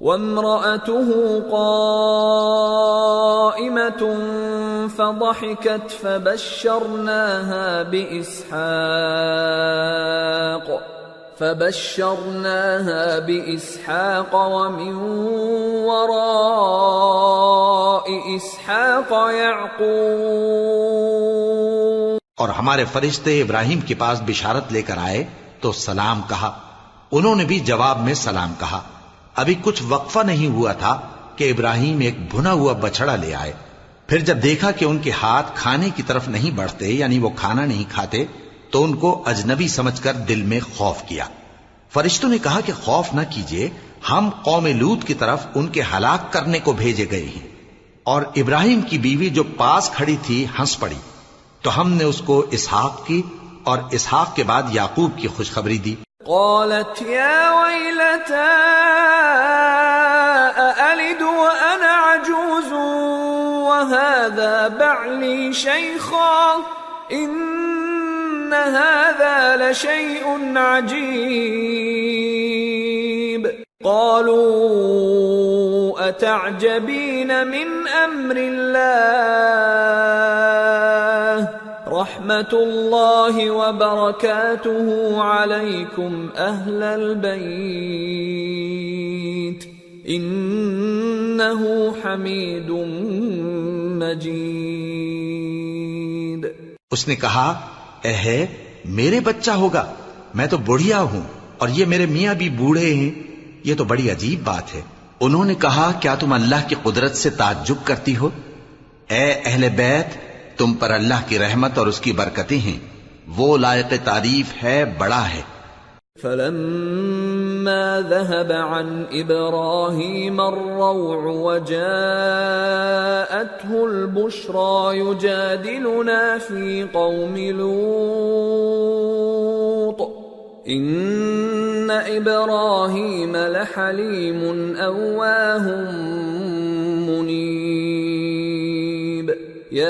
وَامْرَأَتُهُ قَائِمَةٌ فضحكت فبشرناها بإسحاق فبشرناها بإسحاق ومن وراء إسحاق يعقوب.
اور ہمارے فرشتے ابراہیم کے پاس بشارت لے کر آئے تو سلام کہا، انہوں نے بھی جواب میں سلام کہا۔ ابھی کچھ وقفہ نہیں ہوا تھا کہ ابراہیم ایک بھنا ہوا بچڑا لے آئے۔ پھر جب دیکھا کہ ان کے ہاتھ کھانے کی طرف نہیں بڑھتے یعنی وہ کھانا نہیں کھاتے، تو ان کو اجنبی سمجھ کر دل میں خوف کیا۔ فرشتوں نے کہا کہ خوف نہ کیجیے، ہم قوم لوت کی طرف ان کے ہلاک کرنے کو بھیجے گئے ہیں۔ اور ابراہیم کی بیوی جو پاس کھڑی تھی ہنس پڑی۔ تو ہم نے اس کو اسحاق کی اور اسحاق کے بعد یعقوب کی خوشخبری دی۔
قالت يا ويلتى، أألد وأنا عجوز؟ وهذا بعلي شيخا، إن هذا لشيء عجيب. قالوا، أتعجبين من أمر الله؟ رحمة الله وبركاته عليكم أهل البيت إنه حميد مجيد
اس نے کہا، اے ہے، میرے بچہ ہوگا، میں تو بڑھیا ہوں اور یہ میرے میاں بھی بوڑھے ہیں، یہ تو بڑی عجیب بات ہے. انہوں نے کہا، کیا تم اللہ کی قدرت سے تعجب کرتی ہو؟ اے اہل بیت تم پر اللہ کی رحمت اور اس کی برکتیں ہیں۔ وہ لائق تعریف ہے، بڑا ہے۔
فلما ذهب عن ابراهيم الروع وجاءته البشرى يجادلنا في قوم لوط ان ابراهيم لحليم اواه منيب يا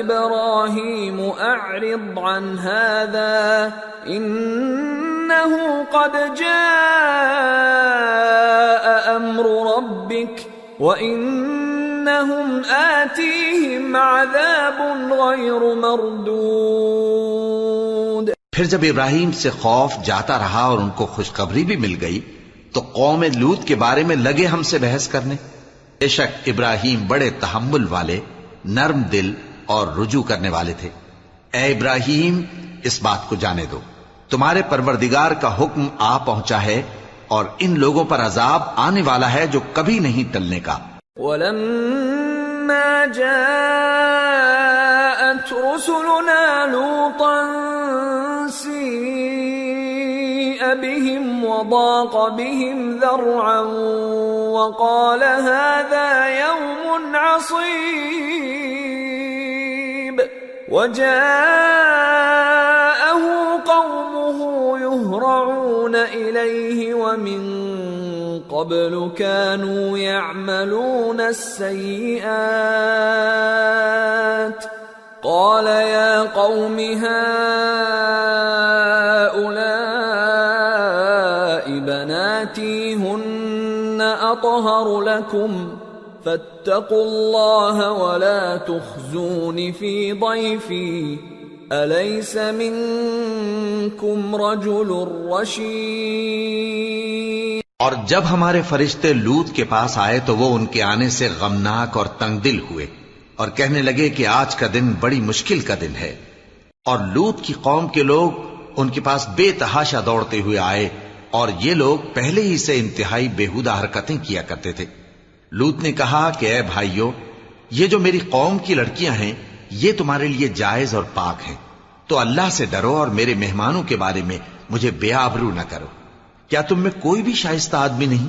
ابراهيم اعرض عن هذا انه قد جاء امر ربك وانهم اتيهم عذاب غير مردود
پھر جب ابراہیم سے خوف جاتا رہا اور ان کو خوشخبری بھی مل گئی تو قوم لوت کے بارے میں لگے ہم سے بحث کرنے۔ بے شک ابراہیم بڑے تحمل والے، نرم دل اور رجوع کرنے والے تھے۔ اے ابراہیم، اس بات کو جانے دو۔ تمہارے پروردگار کا حکم آ پہنچا ہے اور ان لوگوں پر عذاب آنے والا ہے جو کبھی نہیں ٹلنے کا۔
ولما جاءت رسلنا لوطا سيء بهم وضاق بهم ذرعا وقال هذا يوم عصيب وجاءه قومه يهرعون إليه ومن قبل كانوا يعملون السيئات قال يا قوم هؤلاء بناتي هن أطهر لكم فاتقوا الله ولا تخزون في ضيفي أليس منكم رجل رشيد؟
اور جب ہمارے فرشتے لوت کے پاس آئے تو وہ ان کے آنے سے غمناک اور تنگ دل ہوئے اور کہنے لگے کہ آج کا دن بڑی مشکل کا دن ہے اور لوت کی قوم کے لوگ ان کے پاس بے تحاشا دوڑتے ہوئے آئے اور یہ لوگ پہلے ہی سے انتہائی بےحدہ حرکتیں کیا کرتے تھے۔ لوت نے کہا کہ اے بھائیو یہ جو میری قوم کی لڑکیاں ہیں، یہ تمہارے لیے جائز اور پاک ہیں۔ تو اللہ سے ڈرو اور میرے مہمانوں کے بارے میں مجھے بے آبرو نہ کرو۔ کیا تم میں کوئی بھی شائستہ آدمی نہیں؟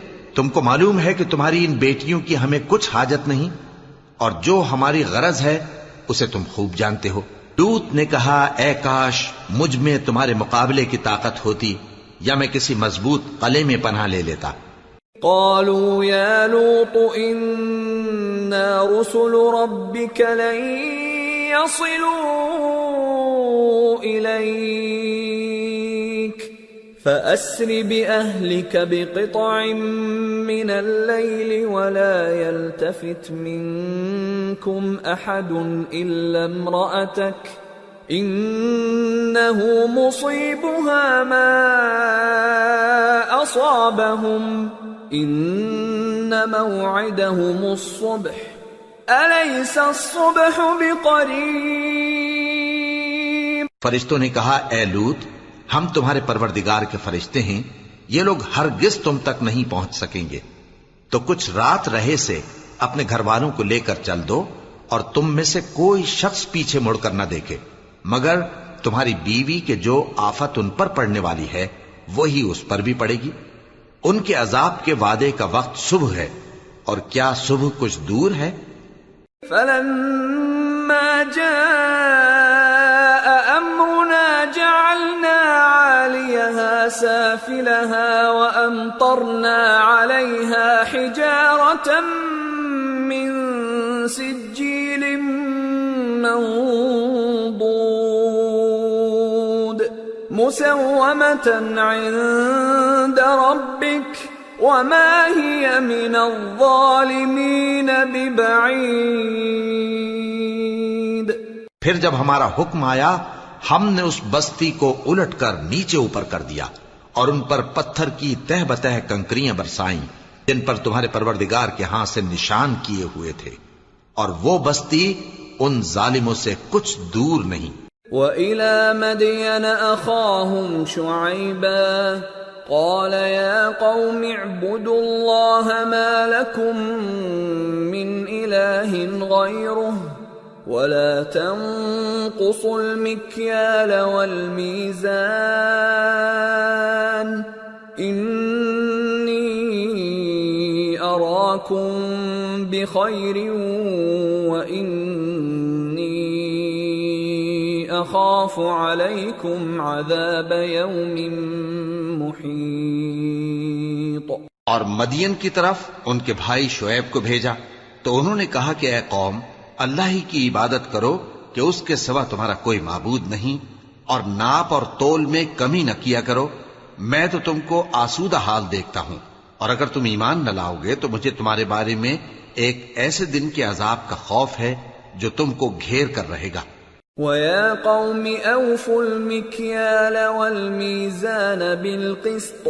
تم کو معلوم ہے کہ تمہاری ان بیٹیوں کی ہمیں کچھ حاجت نہیں، اور جو ہماری غرض ہے، اسے تم خوب جانتے ہو۔ ٹوت نے کہا، اے کاش، مجھ میں تمہارے مقابلے کی طاقت ہوتی، یا میں کسی مضبوط قلعے میں پناہ لے لیتا۔
قالوا يا لوط، إنا رسل ربك لن يصلوا إليك۔ فأسر بأهلك بقطع من الليل ولا يلتفت منكم أحد إلا امرأتك إنه مصيبها ما أصابهم ان موعدهم الصبح الیس الصبح بقریب
فرشتوں نے کہا، اے لوت ہم تمہارے پروردگار کے فرشتے ہیں، یہ لوگ ہرگز تم تک نہیں پہنچ سکیں گے۔ تو کچھ رات رہے سے اپنے گھر والوں کو لے کر چل دو اور تم میں سے کوئی شخص پیچھے مڑ کر نہ دیکھے۔ مگر تمہاری بیوی کے جو آفت ان پر پڑنے والی ہے، وہی اس پر بھی پڑے گی۔ ان کے عذاب کے وعدے کا وقت صبح ہے۔ اور کیا صبح کچھ دور ہے؟
فلما جاء سافلها وامطرنا عليها حجارة من سجيل منضود مسومة عند ربك وما هي من الظالمين ببعيد.
پھر جب ہمارا حکم آیا، ہم نے اس بستی کو الٹ کر نیچے اوپر کر دیا۔ اور ان پر پتھر کی تہ بتہ کنکریاں برسائیں، جن پر تمہارے پروردگار کے ہاں سے نشان کیے ہوئے تھے۔ اور وہ بستی ان ظالموں سے کچھ دور نہیں۔
وَإِلَى مَدْيَنَ أَخَاهُمْ شُعَيْبًا، قال يا قوم اعبدوا الله ما لكم من إله غيره۔ ولا تنقصوا المكيال والميزان. إني أراكم بخير وإني أخاف عليكم عذاب يوم محيط.
اور مدین کی طرف ان کے بھائی شعیب کو بھیجا تو انہوں نے کہا کہ اے قوم اللہ ہی کی عبادت کرو کہ اس کے سوا تمہارا کوئی معبود نہیں اور ناپ اور تول میں کمی نہ کیا کرو۔ میں تو تم کو آسودہ حال دیکھتا ہوں۔ اور اگر تم ایمان نہ لاؤ گے تو مجھے تمہارے بارے میں ایک ایسے دن کے عذاب کا خوف ہے جو تم کو گھیر کر رہے گا۔
وَيَا قَوْمِ أَوْفُوا الْمِكْيَالَ وَالْمِيزَانَ بِالْقِسْطِ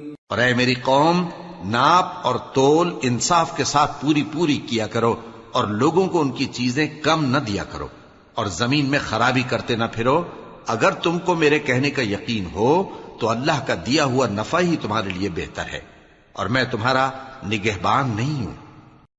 اور اے میری قوم، ناپ اور تول انصاف کے ساتھ پوری پوری کیا کرو اور لوگوں کو ان کی چیزیں کم نہ دیا کرو اور زمین میں خرابی کرتے نہ پھرو۔ اگر تم کو میرے کہنے کا یقین ہو، تو اللہ کا دیا ہوا نفع ہی تمہارے لیے بہتر ہے اور میں تمہارا نگہبان نہیں ہوں۔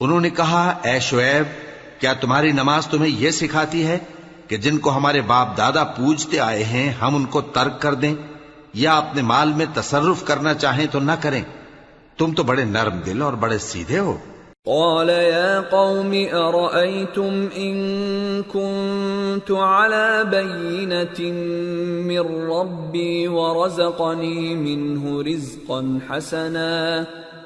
انہوں نے کہا، اے شعیب، کیا تمہاری نماز تمہیں یہ سکھاتی ہے کہ جن کو ہمارے باپ دادا پوجتے آئے ہیں، ہم ان کو ترک کر دیں یا اپنے مال میں تصرف کرنا چاہیں تو نہ کریں؟ تم تو بڑے نرم دل اور بڑے سیدھے ہو۔
قال يا قوم، أرأيتم إن كنت على بينة من ربي ورزقني منه رزقا حسنا؟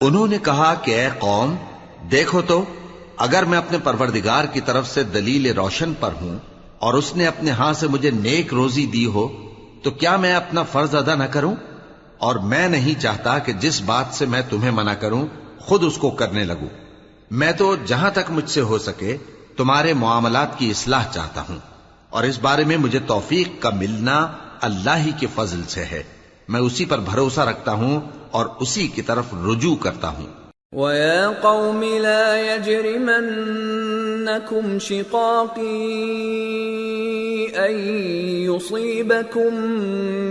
انہوں نے کہا کہ اے قوم، دیکھو تو، اگر میں اپنے پروردگار کی طرف سے دلیل روشن پر ہوں اور اس نے اپنے ہاں سے مجھے نیک روزی دی ہو، تو کیا میں اپنا فرض ادا نہ کروں؟ اور میں نہیں چاہتا کہ جس بات سے میں تمہیں منع کروں، خود اس کو کرنے لگوں۔ میں تو جہاں تک مجھ سے ہو سکے تمہارے معاملات کی اصلاح چاہتا ہوں، اور اس بارے میں مجھے توفیق کا ملنا اللہ ہی کے فضل سے ہے۔ میں اسی پر بھروسہ رکھتا ہوں اور اسی کی طرف رجوع کرتا ہوں۔
وَيَا قَوْمِ لَا يَجْرِمَنَّكُمْ شِقَاقِي أَن يُصِيبَكُم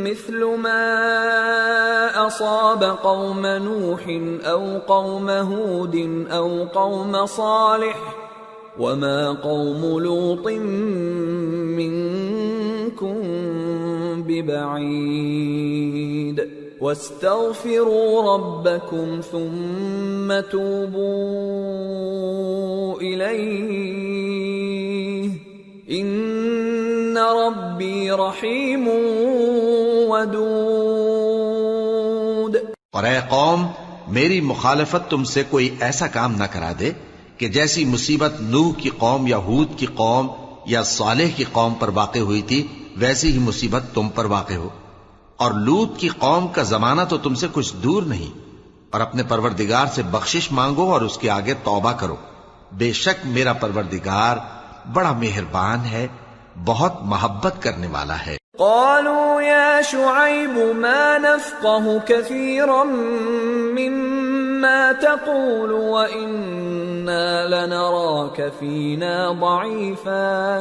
مِّثْلُ مَا أَصَابَ قَوْمَ نُوحٍ أَوْ قَوْمَ هُودٍ أَوْ قَوْمَ صَالِحٍ وَمَا قَوْمُ لُوطٍ مِّنكُم بِبَعِيدٍ. واستغفروا ربكم ثم توبوا اليه ان ربي رحيم ودود.
اور اے قوم، میری مخالفت تم سے کوئی ایسا کام نہ کرا دے کہ جیسی مصیبت نوح کی قوم یا ہود کی قوم یا صالح کی قوم پر واقع ہوئی تھی ویسی ہی مصیبت تم پر واقع ہو۔ اور لوت کی قوم کا زمانہ تو تم سے کچھ دور نہیں۔ اور اپنے پروردگار سے بخشش مانگو اور اس کے آگے توبہ کرو۔ بے شک میرا پروردگار بڑا مہربان ہے، بہت محبت کرنے والا ہے۔
قالوا يا شعيب ما نفقه كثيرا مما تقول وإنا لنراك فينا ضعيفا۔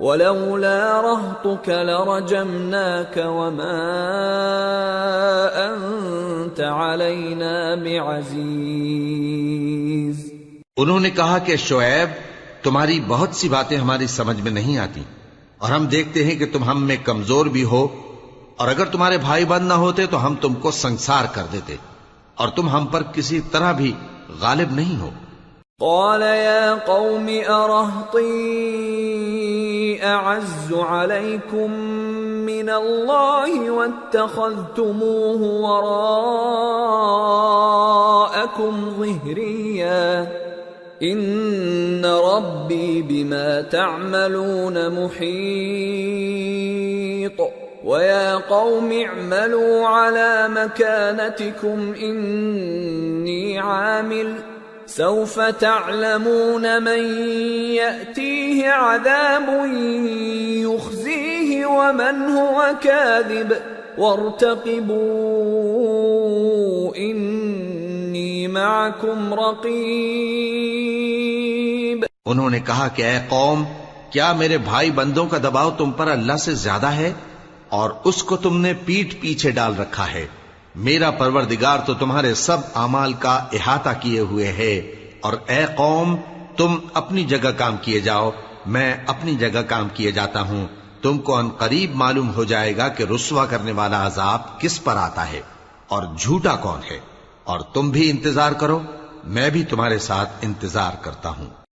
ولولا رهطك لرجمناك وما أنت علينا بعزيز.
انہوں نے کہا کہ شعیب تمہاری بہت سی باتیں ہماری سمجھ میں نہیں آتی اور ہم دیکھتے ہیں کہ تم ہم میں کمزور بھی ہو اور اگر تمہارے بھائی بند نہ ہوتے تو ہم تم کو سنسار کر دیتے اور تم ہم پر کسی طرح بھی غالب نہیں ہو۔
قال يا قوم أرهطي أعز عليكم من الله واتخذتموه وراءكم ظهريا. إن ربي بما تعملون محيط. ويا قوم اعملوا على مكانتكم إني عامل. سوف تعلمون من يأتيه عذاب يخزيه ومن هو كاذب وارتقبوا إني معكم رقيب
انہوں نے کہا کہ اے قوم، کیا میرے بھائی بندوں کا دباؤ تم پر اللہ سے زیادہ ہے اور اس کو تم نے پیٹ پیچھے ڈال رکھا ہے؟ میرا پروردگار تو تمہارے سب اعمال کا احاطہ کیے ہوئے ہے، اور اے قوم، تم اپنی جگہ کام کیے جاؤ، میں اپنی جگہ کام کیے جاتا ہوں۔ تم کو ان قریب معلوم ہو جائے گا کہ رسوا کرنے والا عذاب کس پر آتا ہے، اور جھوٹا کون ہے۔ اور تم بھی انتظار کرو، میں بھی تمہارے ساتھ انتظار کرتا ہوں۔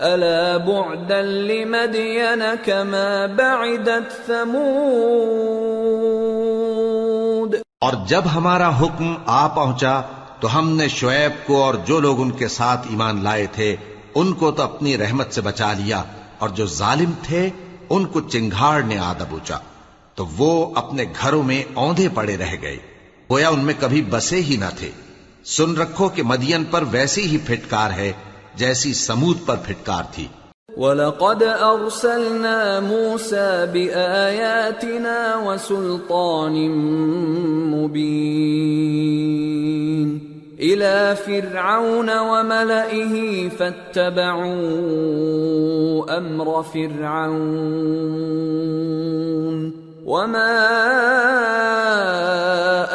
الا بعدا لمدين كما بعدت ثمود؟
اور جب ہمارا حکم آ پہنچا تو ہم نے شعیب کو اور جو لوگ ان کے ساتھ ایمان لائے تھے، ان کو تو اپنی رحمت سے بچا لیا، اور جو ظالم تھے، ان کو چنگھاڑ نے آدھا بوچا۔ تو وہ اپنے گھروں میں اوندے پڑے رہ گئے۔ گویا ان میں کبھی بسے ہی نہ تھے۔ سن رکھو کہ مدین پر ویسی ہی پھٹکار ہے۔ جیسی سمود پر پھٹکار تھی۔
وَلَقَدْ أَرْسَلْنَا مُوسَى بِآيَاتِنَا وَسُلْطَانٍ مُبِينٍ إِلَى فِرْعَوْنَ وَمَلَئِهِ فَاتَّبَعُوا أَمْرَ فِرْعَوْنَ وَمَا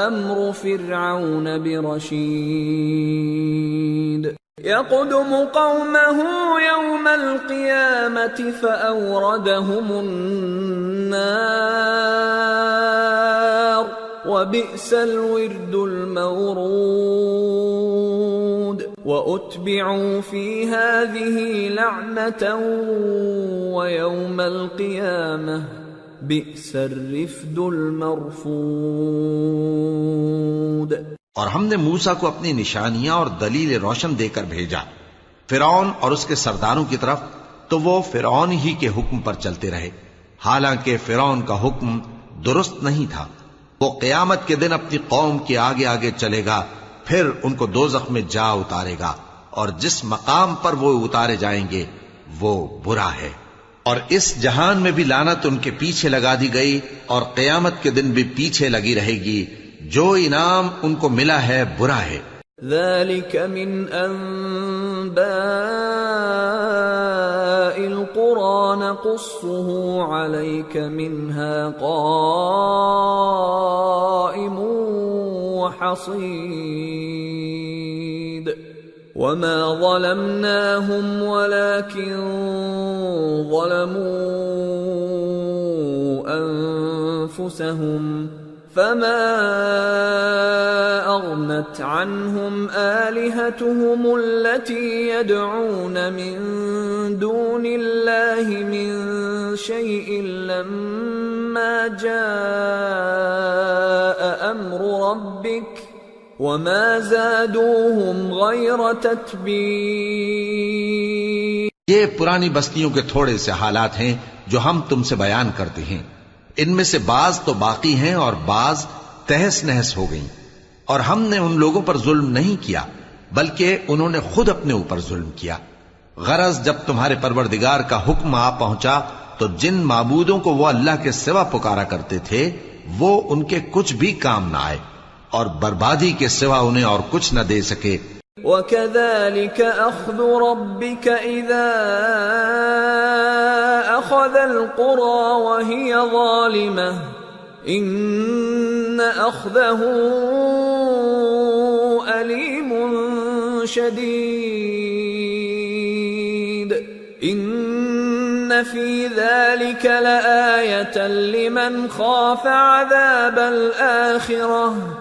أَمْرُ فِرْعَوْنَ بِرَشِيدٍ يقدم قومه يوم القيامة فأوردهم النار وبئس الورد المورود وأتبعوا في هذه لعنة ويوم القيامة بئس الرفد المرفود
اور ہم نے موسا کو اپنی نشانیاں اور دلیل روشن دے کر بھیجا، فرعون اور اس کے سرداروں کی طرف، تو وہ فرعون ہی کے حکم پر چلتے رہے۔ حالانکہ فرعون کا حکم درست نہیں تھا۔ وہ قیامت کے دن اپنی قوم کے آگے آگے چلے گا، پھر ان کو دو میں جا اتارے گا۔ اور جس مقام پر وہ اتارے جائیں گے، وہ برا ہے۔ اور اس جہان میں بھی لانت ان کے پیچھے لگا دی گئی اور قیامت کے دن بھی پیچھے لگی رہے گی۔ جو انعام ان کو ملا ہے، برا ہے۔
ذلك من انباء القرى، نقصه عليك منها قائم وحصيد وما ظلمناهم ولكن ظلموا انفسهم فما اغنت عنهم الهتهم التي يدعون من دون الله من شيء لما جاء امر ربك وما زادوهم غير تتبير
یہ پرانی بستیوں کے تھوڑے سے حالات ہیں جو ہم تم سے بیان کرتے ہیں۔ ان میں سے بعض تو باقی ہیں اور بعض تہس نہس ہو گئیں۔ اور ہم نے ان لوگوں پر ظلم نہیں کیا، بلکہ انہوں نے خود اپنے اوپر ظلم کیا۔ غرض جب تمہارے پروردگار کا حکم آ پہنچا، تو جن معبودوں کو وہ اللہ کے سوا پکارا کرتے تھے، وہ ان کے کچھ بھی کام نہ آئے۔ اور بربادی کے سوا انہیں اور کچھ نہ دے سکے۔
وكذلك اخذ ربك اذا اخذ القرى وهي ظالمه ان اخذه اليم شديد ان في ذلك لايه لمن خاف عذاب الاخره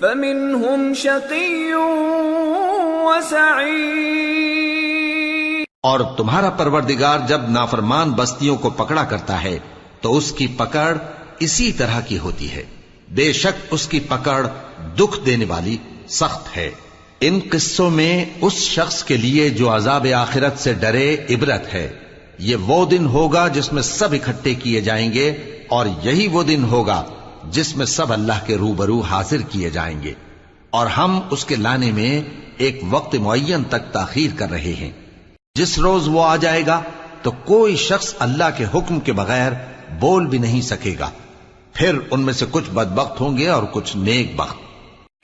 فمنهم شقي
اور تمہارا پروردگار جب نافرمان بستیوں کو پکڑا کرتا ہے، تو اس کی پکڑ اسی طرح کی ہوتی ہے۔ بے شک اس کی پکڑ دکھ دینے والی سخت ہے۔ ان قصوں میں اس شخص کے لیے جو عذاب آخرت سے ڈرے عبرت ہے۔ یہ وہ دن ہوگا جس میں سب اکٹھے کیے جائیں گے اور یہی وہ دن ہوگا جس میں سب اللہ کے روبرو حاضر کیے جائیں گے، اور ہم اس کے لانے میں ایک وقت معین تک تاخیر کر رہے ہیں۔ جس روز وہ آ جائے گا، تو کوئی شخص اللہ کے حکم کے بغیر بول بھی نہیں سکے گا۔ پھر ان میں سے کچھ بدبخت ہوں گے اور کچھ نیک بخت۔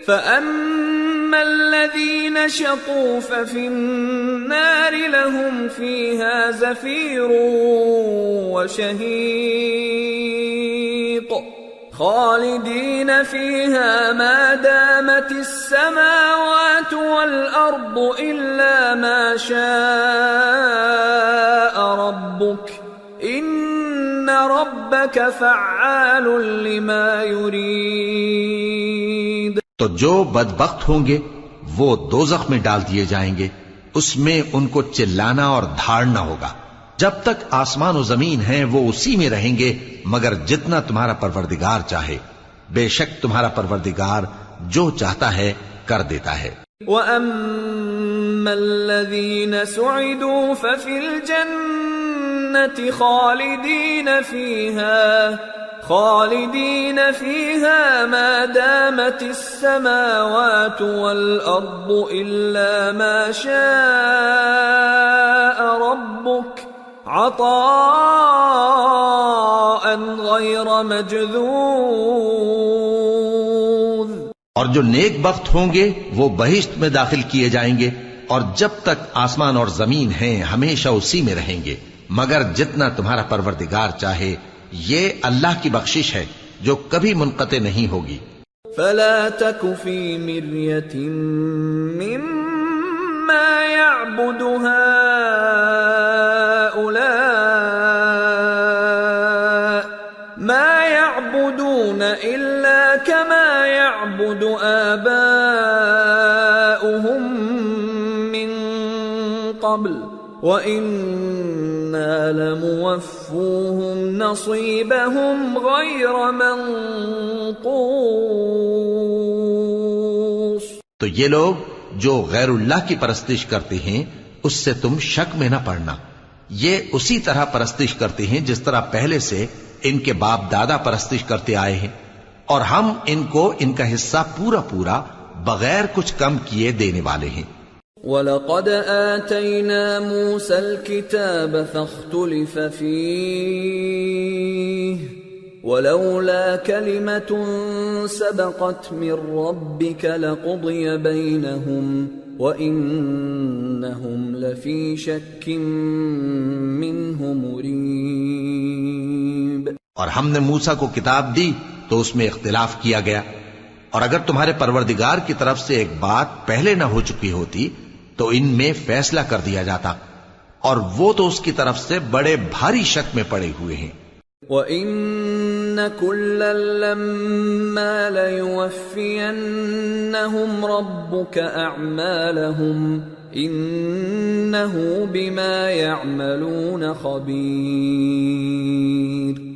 فأما الذين شقوا ففي النار لهم فيها زفير وشهيق خالدين فيها ما دامت السماوات والأرض إلا ما شاء ربك إن ربك فعال لما يريد
تو جو بدبخت ہوں گے، وہ دوزخ میں ڈال دیے جائیں گے، اس میں ان کو چلانا اور دھاڑنا ہوگا۔ جب تک آسمان و زمین ہیں، وہ اسی میں رہیں گے، مگر جتنا تمہارا پروردگار چاہے۔ بے شک تمہارا پروردگار جو چاہتا ہے، کر دیتا ہے۔
وأما الذين سعدوا ففي الجنة خالدين فيها خالدين فيها ما دامت السماوات والأرض إلا ما شاء ربك عطاء غير مجذوذ۔
اور جو نیک بخت ہوں گے وہ بہشت میں داخل کیے جائیں گے اور جب تک آسمان اور زمین ہیں ہمیشہ اسی میں رہیں گے۔ مگر جتنا تمہارا پروردگار چاہے یہ اللہ کی بخشش ہے جو کبھی منقطع نہیں ہوگی۔
فلا تك في مرية مما يعبد هؤلاء يعبد آباؤهم من قبل وإنا لموفوهم نصيبهم غير منقوص.
تو یہ لوگ جو غیر اللہ کی پرستش کرتے ہیں، اس سے تم شک میں نہ پڑنا۔ یہ اسی طرح پرستش کرتے ہیں جس طرح پہلے سے ان کے باپ دادا پرستش کرتے آئے ہیں۔ اور ہم ان کو ان کا حصہ پورا پورا بغیر کچھ کم کیے دینے والے ہیں۔
وَلَقَدْ آتَيْنَا مُوسَى الْكِتَابَ فَاخْتُلِفَ فِيهِ وَلَوْلَا كَلِمَةٌ سَبَقَتْ مِنْ رَبِّكَ لَقُضِيَ بَيْنَهُمْ وَإِنَّهُمْ لَفِي شَكٍّ مِّنْهُ مُرِيبٍ۔
اور ہم نے موسا کو کتاب دی تو اس میں اختلاف کیا گیا۔ اور اگر تمہارے پروردگار کی طرف سے ایک بات پہلے نہ ہو چکی ہوتی تو ان میں فیصلہ کر دیا جاتا۔ اور وہ تو اس کی طرف سے بڑے بھاری شک میں پڑے ہوئے ہیں۔
وَإِنَّ كُلًّا لَمَّا لَيُوَفِّيَنَّهُمْ رَبُّكَ أَعْمَالَهُمْ إِنَّهُ بِمَا يَعْمَلُونَ خَبِيرٌ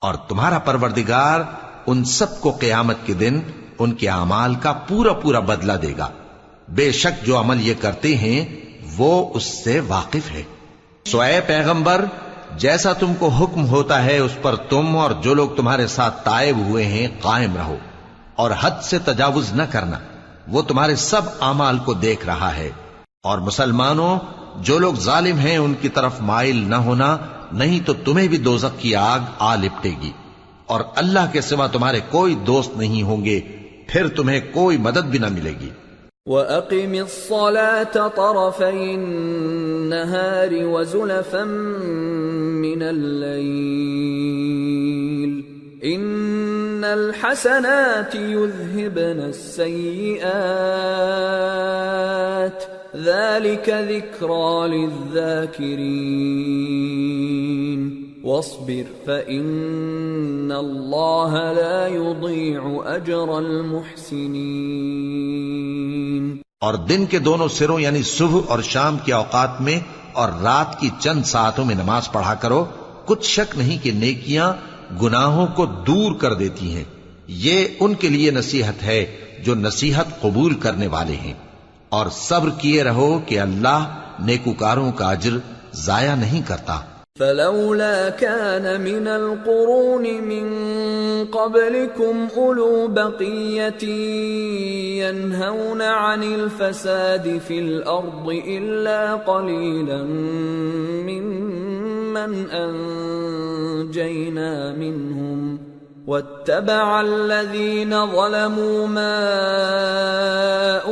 اور تمہارا پروردگار ان سب کو قیامت کے دن ان کے اعمال کا پورا پورا بدلہ دے گا۔ بے شک جو عمل یہ کرتے ہیں، وہ اس سے واقف ہے۔ سو اے پیغمبر، جیسا تم کو حکم ہوتا ہے، اس پر تم اور جو لوگ تمہارے ساتھ تائب ہوئے ہیں، قائم رہو۔ اور حد سے تجاوز نہ کرنا۔ وہ تمہارے سب اعمال کو دیکھ رہا ہے۔ اور مسلمانوں، جو لوگ ظالم ہیں، ان کی طرف مائل نہ ہونا نہیں تو تمہیں بھی دوزخ کی آگ آ لپٹے گی۔ اور اللہ کے سوا تمہارے کوئی دوست نہیں ہوں گے، پھر تمہیں کوئی مدد بھی نہ ملے گی۔
وَأَقِمِ الصَّلَاةَ طَرَفَيِ النَّهَارِ وَزُلَفًا مِّنَ اللَّيْلِ إِنَّ الْحَسَنَاتِ يُذْهِبْنَ السَّيِّئَاتِ ذَلِكَ ذِكْرَى لِلذَّاكِرِينَ واصبر فإن الله لا يضيع أجر المحسنين
اور دن کے دونوں سروں یعنی صبح اور شام کے اوقات میں اور رات کی چند ساعتوں میں نماز پڑھا کرو، کچھ شک نہیں کہ نیکیاں گناہوں کو دور کر دیتی ہیں۔ یہ ان کے لیے نصیحت ہے جو نصیحت قبول کرنے والے ہیں۔ اور صبر کیے رہو کہ اللہ نیکوکاروں کا اجر ضائع نہیں کرتا۔
فلولا كان من القرون من قبلكم أولو بقية ينهون عن الفساد في الأرض إلا قليلا ممن أنجينا منهم واتبع الذين ظلموا ما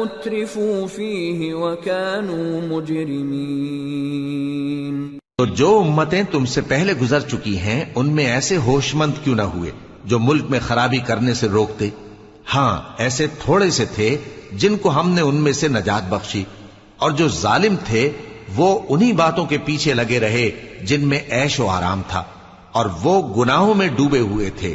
أترفوا فيه وكانوا مجرمين.
تو جو امتیں تم سے پہلے گزر چکی ہیں، ان میں ایسے ہوش مند کیوں نہ ہوئے، جو ملک میں خرابی کرنے سے روکتے؟ ہاں ایسے تھوڑے سے تھے جن کو ہم نے ان میں سے نجات بخشی، اور جو ظالم تھے، وہ انہی باتوں کے پیچھے لگے رہے جن میں ایش و آرام تھا، اور وہ گناہوں میں ڈوبے ہوئے تھے۔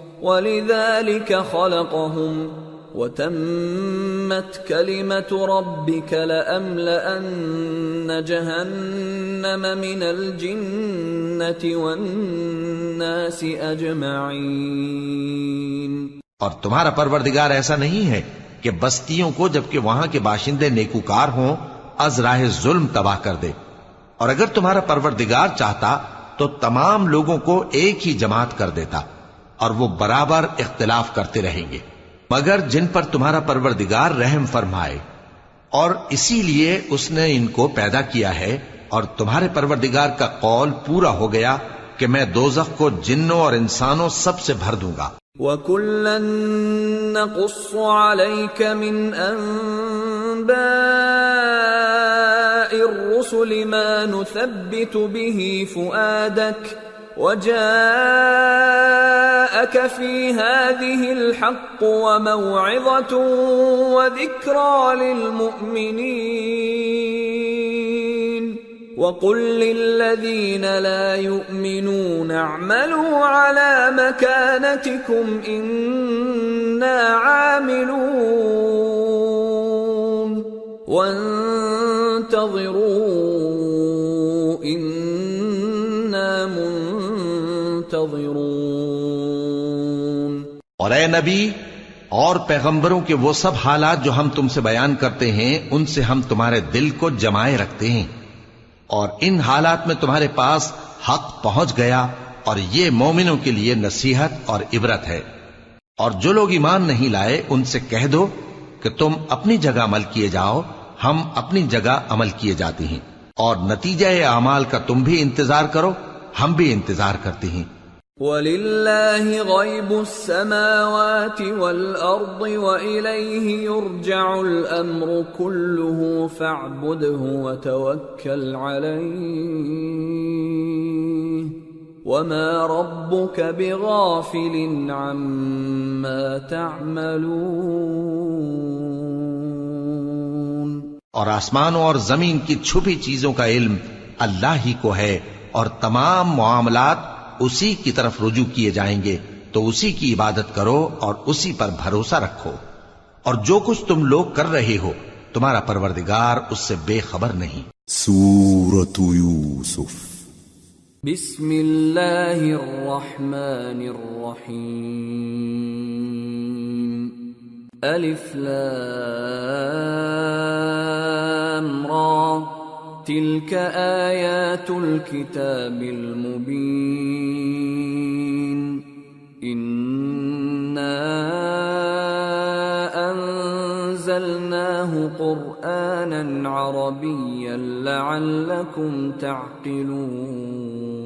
ولذلك خلقهم وتمت كلمة ربك لأملأن جهنم من الجنة والناس أجمعين.
اور تمہارا پروردگار ایسا نہیں ہے کہ بستیوں کو جبکہ وہاں کے باشندے نیکوکار ہوں، از راہ ظلم تباہ کر دے۔ اور اگر تمہارا پروردگار چاہتا تو تمام لوگوں کو ایک ہی جماعت کر دیتا۔ اور وہ برابر اختلاف کرتے رہیں گے۔ مگر جن پر تمہارا پروردگار رحم فرمائے، اور اسی لیے اس نے ان کو پیدا کیا ہے، اور تمہارے پروردگار کا قول پورا ہو گیا کہ میں دوزخ کو جنوں اور انسانوں سب سے بھر دوں گا۔
وَكُلًّا نَقُصُّ عَلَيْكَ مِنْ أَنبَاءِ الرُّسُلِ مَا نُثَبِّتُ بِهِ فُؤَادَكَ وجاءك في هذه الحق وموعظة وذكرى للمؤمنين. وقل للذين لا يؤمنون اعملوا على مكانتكم إنا عاملون. وانتظروا
اور اے نبی، اور پیغمبروں کے وہ سب حالات جو ہم تم سے بیان کرتے ہیں، ان سے ہم تمہارے دل کو جمائے رکھتے ہیں۔ اور ان حالات میں تمہارے پاس حق پہنچ گیا، اور یہ مومنوں کے لیے نصیحت اور عبرت ہے۔ اور جو لوگ ایمان نہیں لائے، ان سے کہہ دو کہ تم اپنی جگہ عمل کیے جاؤ، ہم اپنی جگہ عمل کیے جاتے ہیں۔ اور نتیجہ اعمال کا تم بھی انتظار کرو، ہم بھی انتظار کرتے ہیں۔
وَلِلَّهِ غَيْبُ السَّمَاوَاتِ وَالْأَرْضِ وَإِلَيْهِ يُرْجَعُ الْأَمْرُ كُلُّهُ فَاعْبُدْهُ وَتَوَكَّلْ عَلَيْهِ وَمَا رَبُّكَ بِغَافِلٍ عَمَّا تَعْمَلُونَ
اور آسمانوں اور زمین کی چھپی چیزوں کا علم اللہ ہی کو ہے اور تمام معاملات اسی کی طرف رجوع کیے جائیں گے تو اسی کی عبادت کرو اور اسی پر بھروسہ رکھو۔ اور جو کچھ تم لوگ کر رہے ہو تمہارا پروردگار اس سے بے خبر نہیں۔
سورة یوسف۔
بسم اللہ الرحمن الرحیم۔ الف لام امرا تلك ايات الكتاب المبين. انا انزلناه قرانا عربيا لعلكم تعقلون.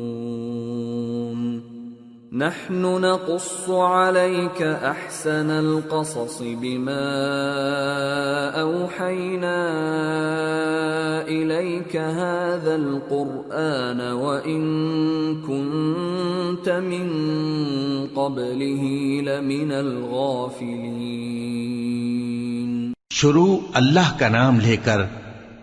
نحن نقص عليك احسن القصص بما اوحينا اليك هذا القران وان كنت من قبله لمن الغافلين.
شروع اللہ کا نام لے کر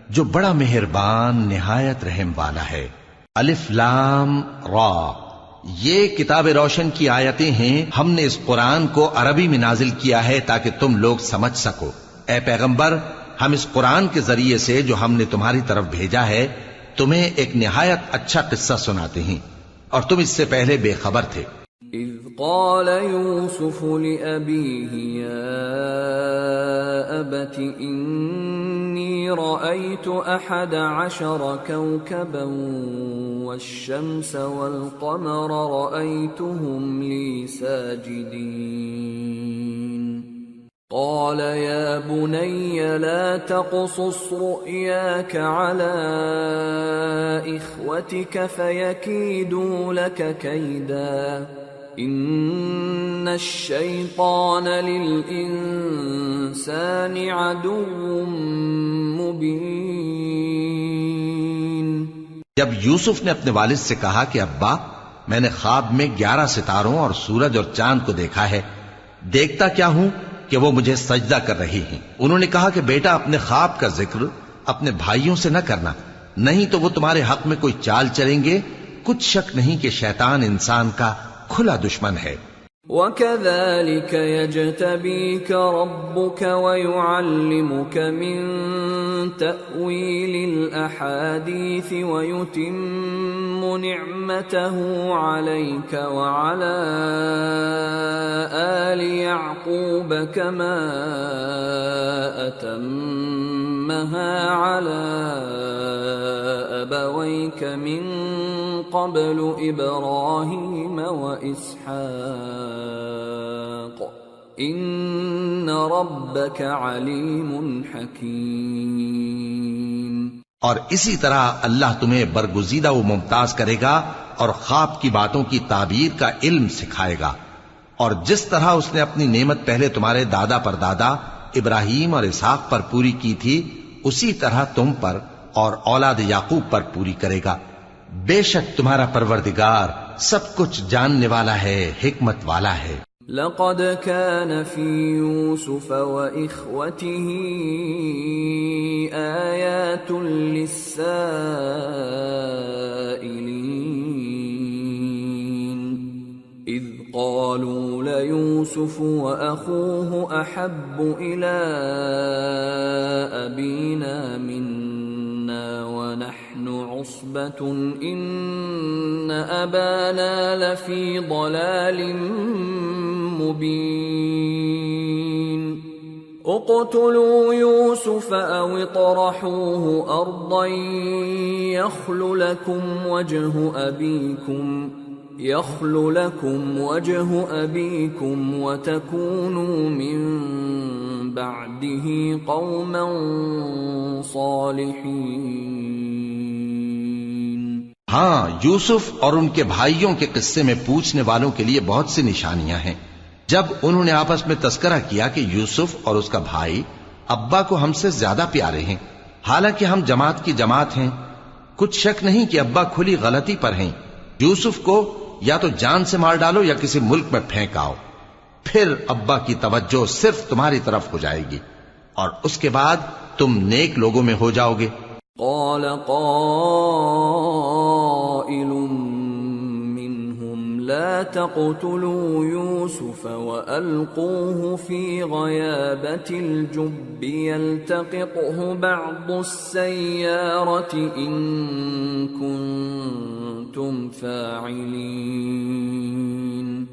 جو بڑا مہربان نہایت رحم والا ہے. الف لام را. یہ کتاب روشن کی آیتیں ہیں، ہم نے اس قرآن کو عربی میں نازل کیا ہے تاکہ تم لوگ سمجھ سکو۔ اے پیغمبر، ہم اس قرآن کے ذریعے سے جو ہم نے تمہاری طرف بھیجا ہے، تمہیں ایک نہایت اچھا قصہ سناتے ہیں۔ اور تم اس سے پہلے بے خبر تھے۔
إذ قال يوسف لأبيه يا أبت إني رأيت أحد عشر كوكبا والشمس والقمر رأيتهم لي ساجدين. قال يا بني لا تقصص رؤياك على إخوتك فيكيدوا لك كيداً. ان الشیطان للانسان عدو مبین
جب یوسف نے اپنے والد سے کہا کہ ابا، میں نے خواب میں گیارہ ستاروں اور سورج اور چاند کو دیکھا ہے، دیکھتا کیا ہوں کہ وہ مجھے سجدہ کر رہی ہیں؟ انہوں نے کہا کہ بیٹا، اپنے خواب کا ذکر اپنے بھائیوں سے نہ کرنا، نہیں تو وہ تمہارے حق میں کوئی چال چلیں گے؟ کچھ شک نہیں کہ شیطان انسان کا کھلا دشمن ہے۔
وكذلك يجتبيك ربك ويعلمك من تأويل الأحاديث ويتم نعمته عليك وعلى آل يعقوب كما أتمها على أبويك من قبل إبراهيم وإسحاق. ان ربك علیم حکیم
اور اسی طرح اللہ تمہیں برگزیدہ و ممتاز کرے گا اور خواب کی باتوں کی تعبیر کا علم سکھائے گا. اور جس طرح اس نے اپنی نعمت پہلے تمہارے دادا پر دادا ابراہیم اور اسحاق پر پوری کی تھی، اسی طرح تم پر اور اولاد یعقوب پر پوری کرے گا۔ بے شک تمہارا پروردگار سب کچھ جاننے والا ہے، حکمت والا ہے۔
لقد كان في يوسف واخوته ايات للسائلين. اذ قالوا ليوسف واخوه احب الى ابينا منا. ونحن عصبه ان ابانا لفي ضلال مبين اقتلوا يوسف او اطرحوه ارضا يخل لكم وجه ابيكم يخل لكم وجه ابيكم وتكونوا من بعده قوما صالحين.
ہاں یوسف اور ان کے بھائیوں کے قصے میں پوچھنے والوں کے لیے بہت سی نشانیاں ہیں۔ جب انہوں نے آپس میں تذکرہ کیا کہ یوسف اور اس کا بھائی ابا کو ہم سے زیادہ پیارے ہیں، حالانکہ ہم جماعت کی جماعت ہیں، کچھ شک نہیں کہ ابا کھلی غلطی پر ہیں۔ یوسف کو یا تو جان سے مار ڈالو یا کسی ملک میں پھینک آؤ۔ پھر ابا کی توجہ صرف تمہاری طرف ہو جائے گی اور اس کے بعد تم نیک لوگوں میں ہو جاؤ گے۔
قال قائل منهم لا تقتلوا يوسف وألقوه في غيابة الجب يلتقطه بعض السيارة إن كنتم فاعلين۔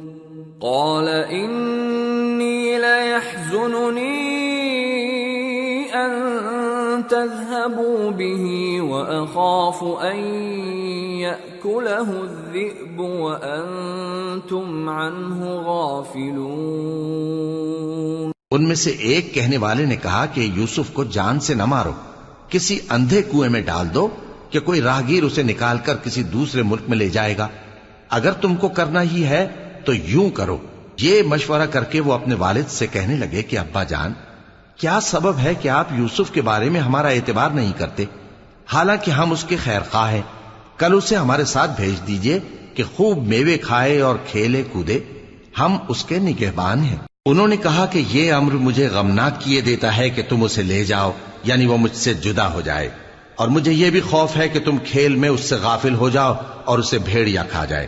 قال إني ليحزنني أن تذهبوا به وأخاف أن يأكله الذئب وأنتم عنه غافلون.
ان میں سے ایک کہنے والے نے کہا کہ یوسف کو جان سے نہ مارو، کسی اندھے کنویں میں ڈال دو کہ کوئی راہگیر اسے نکال کر کسی دوسرے ملک میں لے جائے گا۔ اگر تم کو کرنا ہی ہے تو یوں کرو۔ یہ مشورہ کر کے وہ اپنے والد سے کہنے لگے کہ، ابا جان، کیا سبب ہے کہ آپ یوسف کے بارے میں ہمارا اعتبار نہیں کرتے؟ حالانکہ ہم اس کے خیر خواہ ہیں۔ کل اسے ہمارے ساتھ بھیج دیجیے کہ خوب میوے کھائے اور کھیلے کودے۔ ہم اس کے نگہبان ہیں۔ انہوں نے کہا کہ یہ امر مجھے غمناک کیے دیتا ہے کہ تم اسے لے جاؤ یعنی وہ مجھ سے جدا ہو جائے۔ اور مجھے یہ بھی خوف ہے کہ تم کھیل میں اس سے غافل ہو جاؤ اور اسے بھیڑیا کھا جائے۔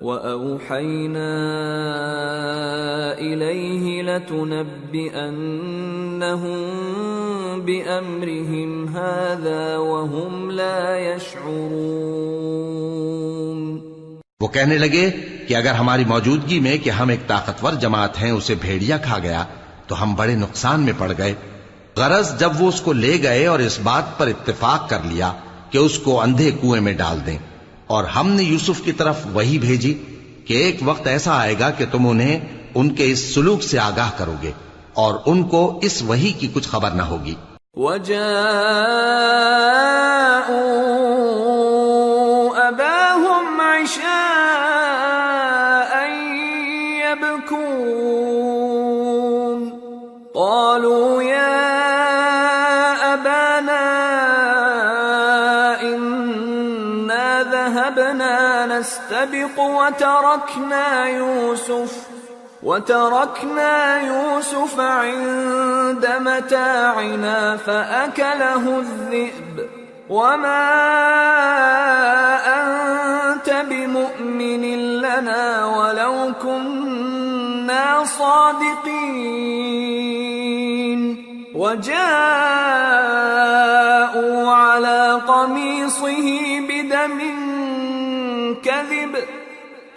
وأوحينا إليه لتنبئنهم بأمرهم هذا وهم لا يشعرون
وہ کہنے لگے کہ اگر ہماری موجودگی میں کہ ہم ایک طاقتور جماعت ہیں، اسے بھیڑیا کھا گیا، تو ہم بڑے نقصان میں پڑ گئے۔ غرض جب وہ اس کو لے گئے اور اس بات پر اتفاق کر لیا کہ اس کو اندھے کنویں میں ڈال دیں۔ اور ہم نے یوسف کی طرف وہی بھیجی کہ ایک وقت ایسا آئے گا کہ تم انہیں ان کے اس سلوک سے آگاہ کرو گے اور ان کو اس وہی کی کچھ خبر نہ ہوگی۔
وجاؤ وتركنا يوسف وتركنا يوسف عند متاعنا فأكله الذئب وما أنت بمؤمن لنا ولو كنا صادقين وجاءوا على قميصه بدم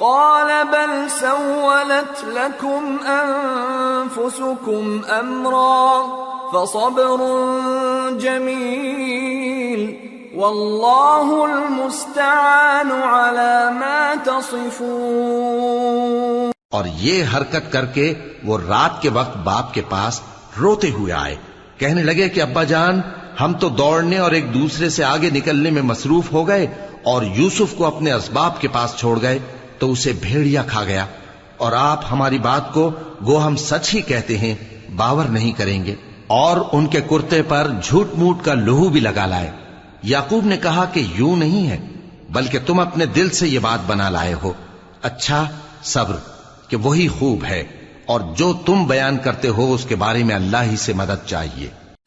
قال بل سولت لكم أنفسكم أمرا فصبر جميل والله المستعان على ما تصفون
اور یہ حرکت کر کے وہ رات کے وقت باپ کے پاس روتے ہوئے آئے۔ کہنے لگے کہ ابا جان، ہم تو دوڑنے اور ایک دوسرے سے آگے نکلنے میں مصروف ہو گئے اور یوسف کو اپنے اسباب کے پاس چھوڑ گئے۔ تو اسے بھیڑیا کھا گیا اور آپ ہماری بات کو گو ہم سچ ہی کہتے ہیں، باور نہیں کریں گے۔ اور ان کے کرتے پر جھوٹ موٹ کا لہو بھی لگا لائے۔ یعقوب نے کہا کہ یوں نہیں ہے، بلکہ تم اپنے دل سے یہ بات بنا لائے ہو۔ اچھا صبر کہ وہی خوب ہے اور جو تم بیان کرتے ہو اس کے بارے میں اللہ ہی سے مدد چاہیے۔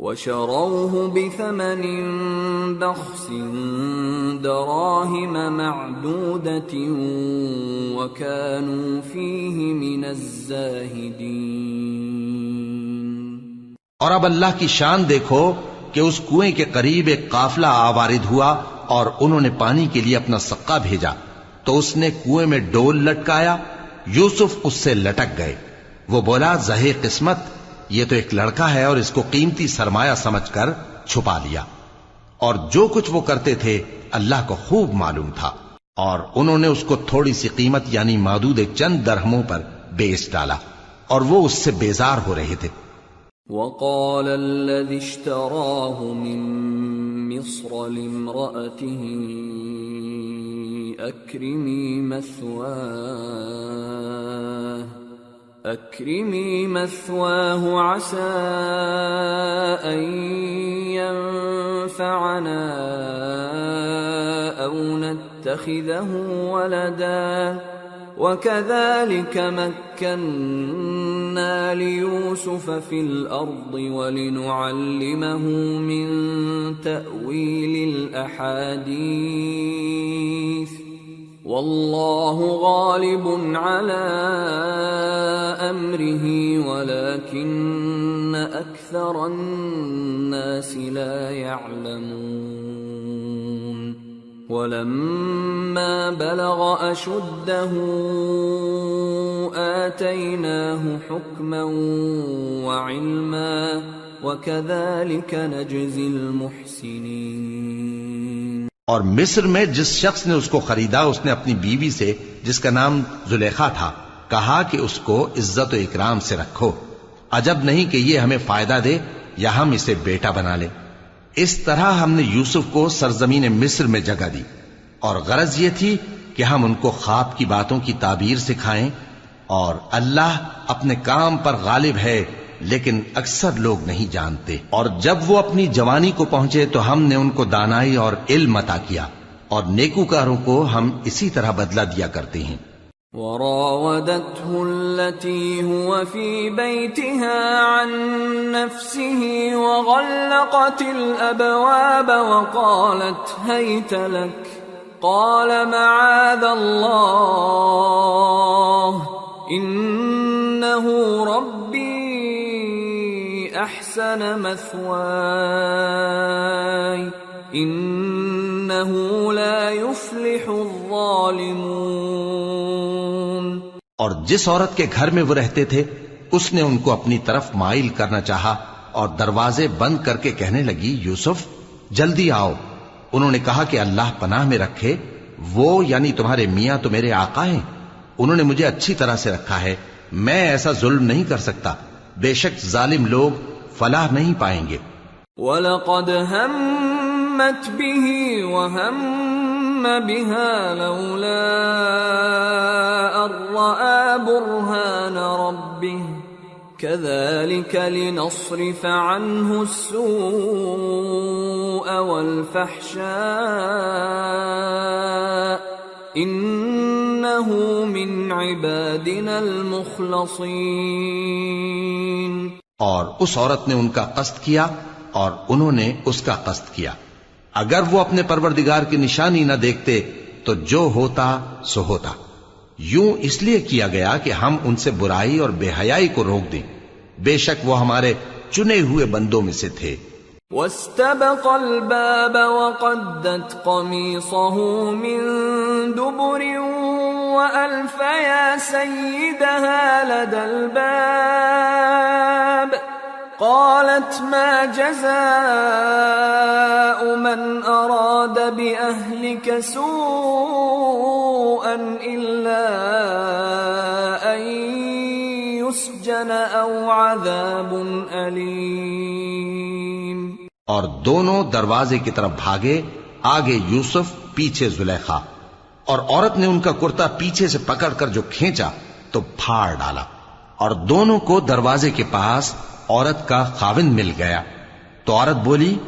وشروه بثمن بخس دراهم معدودة وكانوا فيه من الزاهدين.
اور اب اللہ کی شان دیکھو کہ اس کنویں کے قریب ایک قافلہ آوارد ہوا اور انہوں نے پانی کے لیے اپنا سکا بھیجا۔ تو اس نے کنویں میں ڈول لٹکایا، یوسف اس سے لٹک گئے۔ وہ بولا، زہے قسمت یہ تو ایک لڑکا ہے اور اس کو قیمتی سرمایہ سمجھ کر چھپا لیا۔ اور جو کچھ وہ کرتے تھے، اللہ کو خوب معلوم تھا۔ اور انہوں نے اس کو تھوڑی سی قیمت یعنی مادود چند درہموں پر بیچ ڈالا۔ اور وہ اس سے بیزار ہو رہے تھے۔
وقال الذي اشتراه من مصر لامرأته، أكرمي مثواه. أكرمي مثواه عسى أن ينفعنا أو نتخذه ولداً وكذلك مكنا ليوسف في الارض ولنعلمه من تاويل الاحاديث والله غالب على امره ولكن اكثر الناس لا يعلمون. ولما بلغ اشده اتيناه حكما وعلما، وكذلك نجزي المحسنين.
اور مصر میں جس شخص نے اس کو خریدا، اس نے اپنی بیوی سے، جس کا نام زلیخا تھا، کہا کہ اس کو عزت و اکرام سے رکھو۔ عجب نہیں کہ یہ ہمیں فائدہ دے یا ہم اسے بیٹا بنا لیں اس طرح ہم نے یوسف کو سرزمین مصر میں جگہ دی۔ اور غرض یہ تھی کہ ہم ان کو خواب کی باتوں کی تعبیر سکھائیں اور اللہ اپنے کام پر غالب ہے۔ لیکن اکثر لوگ نہیں جانتے۔ اور جب وہ اپنی جوانی کو پہنچے تو ہم نے ان کو دانائی اور علم عطا کیا اور نیکوکاروں کو ہم اسی طرح بدلہ دیا کرتے ہیں۔
وراودته التي هو في بيتها عن نفسه وغلقت الابواب وقالت هيت لك، قال معاذ الله انه ربي احسن مثواي انه لا يفلح الظالمون.
اور جس عورت کے گھر میں وہ رہتے تھے، اس نے ان کو اپنی طرف مائل کرنا چاہا اور دروازے بند کر کے کہنے لگی، یوسف، جلدی آؤ. انہوں نے کہا کہ اللہ پناہ میں رکھے، وہ یعنی تمہارے میاں تو میرے آقا ہیں، انہوں نے مجھے اچھی طرح سے رکھا ہے، میں ایسا ظلم نہیں کر سکتا۔ بے شک ظالم لوگ فلاح نہیں پائیں گے۔
وَلَقَدْ هَمَّتْ بِهِ وَهَمَّ بِهَا لَوْلَا أَرَّآ بُرْهَانَ رَبِّهِ كذلك لنصرف عنه السوء والفحشاء انه من عبادنا المخلصين۔
اور اس عورت نے ان کا قصد کیا اور انہوں نے اس کا قصد کیا۔ اگر وہ اپنے پروردگار کی نشانی نہ دیکھتے، تو جو ہوتا، سو ہوتا۔ یوں اس لیے کیا گیا کہ ہم ان سے برائی اور بے حیائی کو روک دیں۔ بے شک وہ ہمارے چنے ہوئے بندوں میں سے تھے۔
واستبق الباب وقدت قميصه من دبر وألف يا سيدها لدى الباب. قالت ما جزاء من أراد بأهلك سوءا إلا أن يسجن أو عذاب أليم.
اور دونوں دروازے کی طرف بھاگے، آگے یوسف، پیچھے زلیخا۔ اور عورت نے ان کا کرتا پیچھے سے پکڑ کر جو کھینچا، تو پھاڑ ڈالا۔ اور دونوں کو دروازے کے پاس عورت کا خاوند مل گیا۔ تو عورت بولی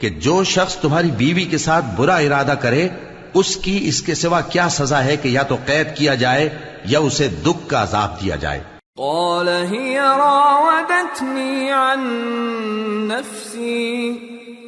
کہ جو شخص تمہاری بیوی کے ساتھ برا ارادہ کرے، اس کی اس کے سوا کیا سزا ہے کہ یا تو قید کیا جائے یا اسے دکھ کا عذاب دیا جائے۔
قال هي راودتني عن نفسي.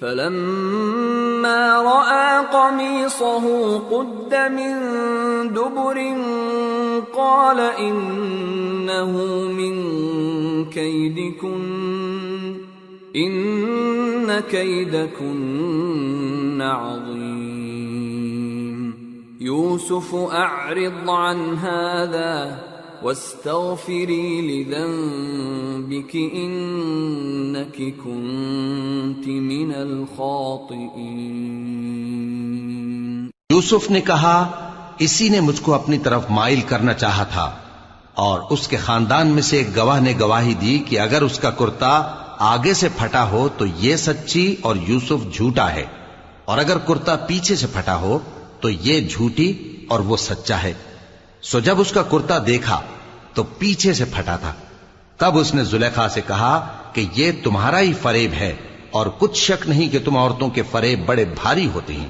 فلما رأى قميصه قد من دبر قال إنه من كيدكن، إن كيدكن عظيم. يوسف أعرض عن هذا واستغفري لذنبك إنك كنت من الخاطئين.
یوسف نے کہا، اسی نے مجھ کو اپنی طرف مائل کرنا چاہا تھا، اور اس کے خاندان میں سے ایک گواہ نے گواہی دی کہ اگر اس کا کرتا آگے سے پھٹا ہو تو یہ سچی اور یوسف جھوٹا ہے، اور اگر کرتا پیچھے سے پھٹا ہو تو یہ جھوٹی اور وہ سچا ہے۔ سو جب اس کا کرتا دیکھا تو پیچھے سے پھٹا تھا۔ تب اس نے زلیخا سے کہا کہ یہ تمہارا ہی فریب ہے اور کچھ شک نہیں کہ تم عورتوں کے فریب بڑے بھاری ہوتے ہیں۔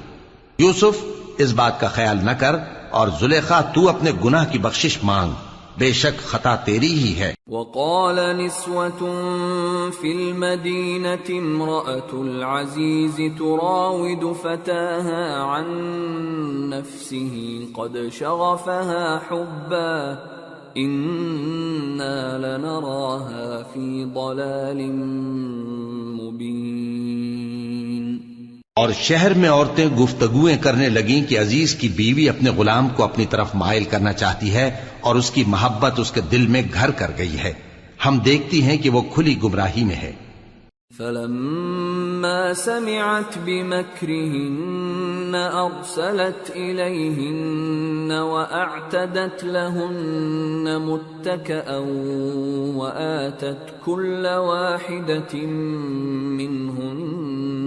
یوسف اس بات کا خیال نہ کر اور زلیخا تو اپنے گناہ کی بخشش مانگ۔ بے شک خطا تیری ہی ہے۔
وقال نسوة في المدينة امرأة العزيز تراود فتاها عن نفسه قد شغفها حبا، إنا لنراها في ضلال مبين۔
اور شہر میں عورتیں گفتگویں کرنے لگیں کہ عزیز کی بیوی اپنے غلام کو اپنی طرف مائل کرنا چاہتی ہے اور اس کی محبت اس کے دل میں گھر کر گئی ہے۔ ہم دیکھتی ہیں کہ وہ کھلی گمراہی میں ہے۔
فلما سمعت بمكرهن أرسلت إليهن وأعتدت لهن متكأا وآتت كل واحدة منهن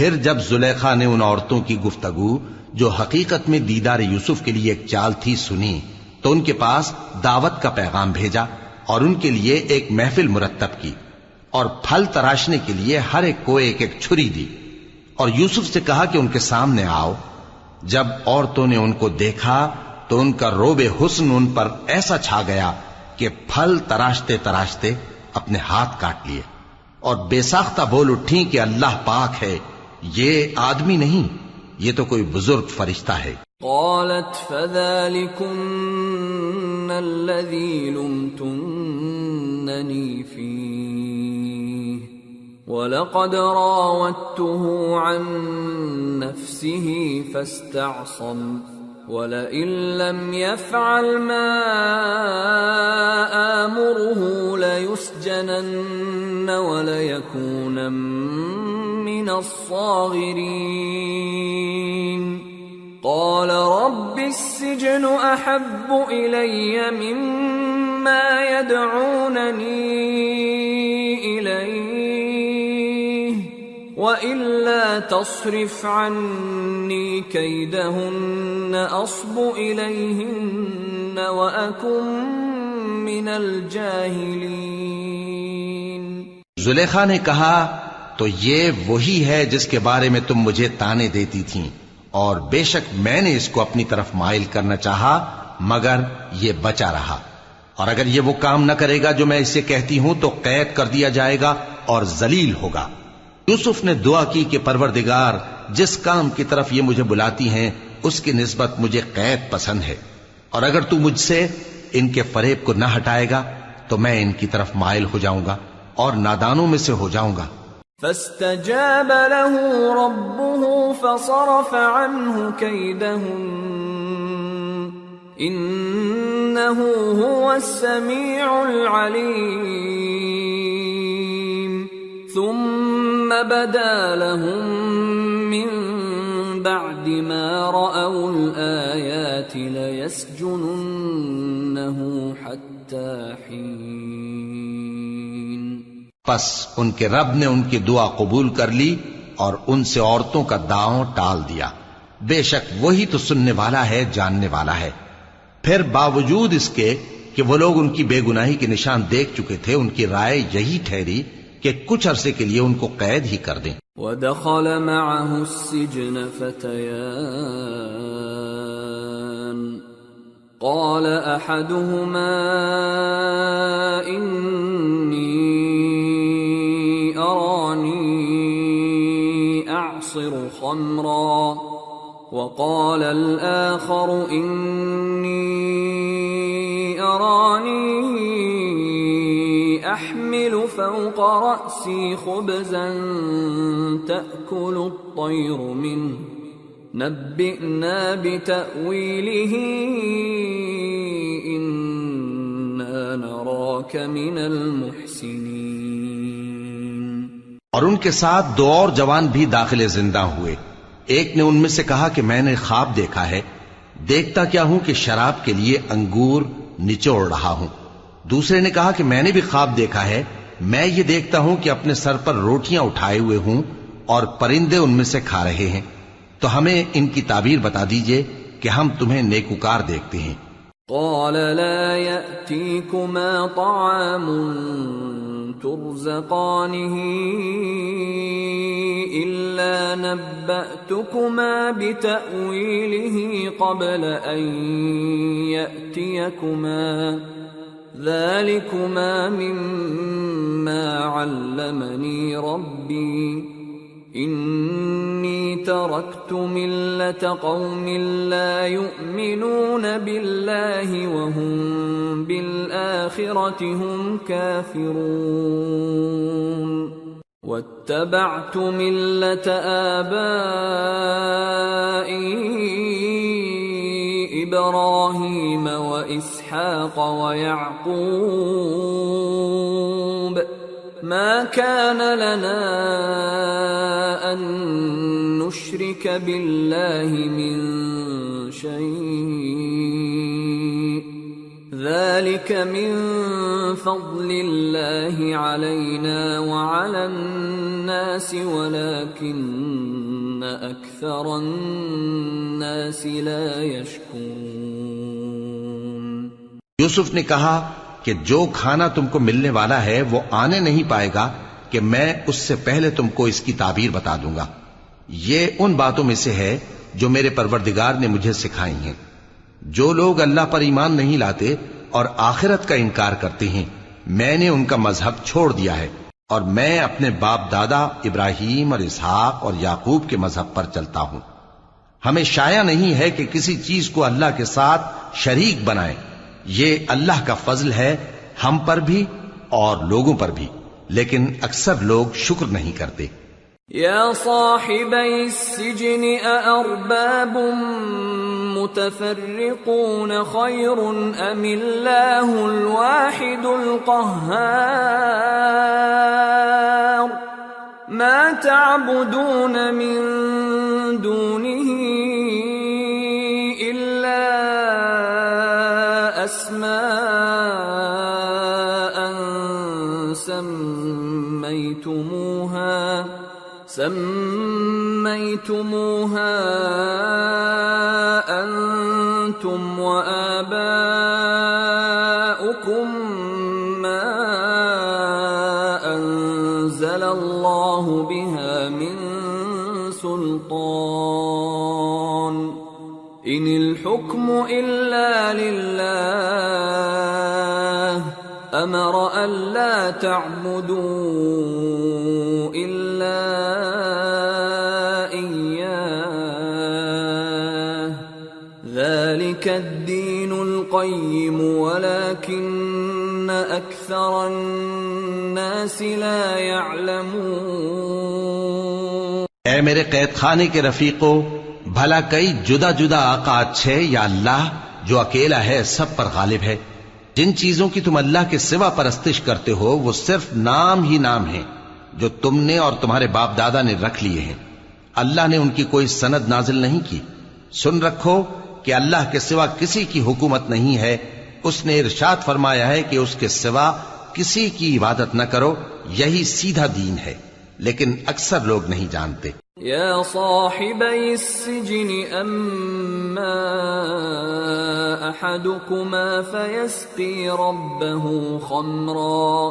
پھر جب زلیخا نے ان عورتوں کی گفتگو، جو حقیقت میں دیدار یوسف کے لیے ایک چال تھی، سنی، تو ان کے پاس دعوت کا پیغام بھیجا اور ان کے لیے ایک محفل مرتب کی اور پھل تراشنے کے لیے ہر ایک کو ایک ایک چھری دی۔ اور یوسف سے کہا کہ ان کے سامنے آؤ۔ جب عورتوں نے ان کو دیکھا، تو ان کا روب حسن ان پر ایسا چھا گیا کہ پھل تراشتے تراشتے اپنے ہاتھ کاٹ لیے اور بے ساختہ بول اٹھی کہ اللہ پاک ہے۔ یہ آدمی نہیں، یہ تو کوئی بزرگ فرشتہ ہے۔
قالت فذلكن الذي لمتنني فيه، ولقد راودته عن نفسه فاستعصم۔ ولئن لم يفعل ما آمره ليسجنن وليكون من الصاغرين قال رب السجن احب الي مما يدعونني اليه والا تصرف عني كيدهن اصب اليهن واكن من الجاهلين۔
زلیخا نے کہا، تو یہ وہی ہے جس کے بارے میں تم مجھے تانے دیتی تھیں، اور بے شک میں نے اس کو اپنی طرف مائل کرنا چاہا، مگر یہ بچا رہا۔ اور اگر یہ وہ کام نہ کرے گا جو میں اسے کہتی ہوں، تو قید کر دیا جائے گا اور ذلیل ہوگا۔ یوسف نے دعا کی کہ پروردگار جس کام کی طرف یہ مجھے بلاتی ہیں، اس کی نسبت مجھے قید پسند ہے۔ اور اگر تو مجھ سے ان کے فریب کو نہ ہٹائے گا، تو میں ان کی طرف مائل ہو جاؤں گا اور نادانوں میں سے ہو جاؤں گا۔
فاستجاب له ربه فصرف عنه كيدهن انه هو السميع العليم۔ ثم بدا لهم من بعد ما راوا الايات ليسجننه حتى حين.
پس ان کے رب نے ان کی دعا قبول کر لی اور ان سے عورتوں کا داؤں ٹال دیا۔ بے شک وہی تو سننے والا ہے، جاننے والا ہے۔ پھر باوجود اس کے کہ وہ لوگ ان کی بے گناہی کے نشان دیکھ چکے تھے، ان کی رائے یہی ٹھہری کہ کچھ عرصے کے لیے ان کو قید ہی کر دیں۔
ودخل معه السجن فتيان۔ قال احدهما اني اراني اعصر خمرا۔ وقال الاخر اني اراني فوق راسي خبزا تاكل الطير منه. نبئنا بتاويله انا نراك من المحسنين.
اور ان کے ساتھ دو اور جوان بھی داخل زندہ ہوئے۔ ایک نے ان میں سے کہا کہ میں نے خواب دیکھا ہے۔ دیکھتا کیا ہوں کہ شراب کے لیے انگور نچوڑ رہا ہوں۔ دوسرے نے کہا کہ میں نے بھی خواب دیکھا ہے۔ میں یہ دیکھتا ہوں کہ اپنے سر پر روٹیاں اٹھائے ہوئے ہوں اور پرندے ان میں سے کھا رہے ہیں۔ تو ہمیں ان کی تعبیر بتا دیجیے کہ ہم تمہیں نیکوکار دیکھتے ہیں۔
قال لا يأتيكما طعام ترزقانه إلا نبأتكما بتأويله قبل أن يأتيكما۔ ذلكما مما علمني ربي إني تركت ملة قوم لا يؤمنون بالله وهم بالآخرة هم كافرون واتبعت ملة آبائي إبراهيم وإسحاق ويعقوب. ما كان لنا أن نشرك بالله من شيء. ذلك من فضل الله علينا وعلى الناس ولكن أكثر الناس لا يشكرون۔
یوسف نے کہا کہ جو کھانا تم کو ملنے والا ہے وہ آنے نہیں پائے گا کہ میں اس سے پہلے تم کو اس کی تعبیر بتا دوں گا۔ یہ ان باتوں میں سے ہے جو میرے پروردگار نے مجھے سکھائی ہیں۔ جو لوگ اللہ پر ایمان نہیں لاتے اور آخرت کا انکار کرتے ہیں، میں نے ان کا مذہب چھوڑ دیا ہے اور میں اپنے باپ دادا ابراہیم اور اسحاق اور یعقوب کے مذہب پر چلتا ہوں۔ ہمیں شایا نہیں ہے کہ کسی چیز کو اللہ کے ساتھ شریک بنائیں۔ یہ اللہ کا فضل ہے ہم پر بھی اور لوگوں پر بھی، لیکن اکثر لوگ شکر نہیں کرتے۔
يا صاحبي السجن أأرباب متفرقون خير أم الله الواحد القهار ما تعبدون من دونه إلا أسماء سميتموها سميتموها أنتم وآباؤكم ما أنزل الله بها من سلطان إن الحكم إلا لله أمر ألا تعبدوا القيم، ولكن أكثر الناس لا يعلمون.
اے میرے قید خانے کے رفیقوں بھلا کئی جدا جدا آقا اچھے یا اللہ، جو اکیلا ہے، سب پر غالب ہے۔ جن چیزوں کی تم اللہ کے سوا پرستش کرتے ہو، وہ صرف نام ہی نام ہیں، جو تم نے اور تمہارے باپ دادا نے رکھ لیے ہیں۔ اللہ نے ان کی کوئی سند نازل نہیں کی۔ سن رکھو کہ اللہ کے سوا کسی کی حکومت نہیں ہے، اس نے ارشاد فرمایا ہے کہ اس کے سوا کسی کی عبادت نہ کرو، یہی سیدھا دین ہے۔ لیکن اکثر لوگ نہیں جانتے۔
يا صاحبي السجن أما أحدكما فيسقي ربه خمرا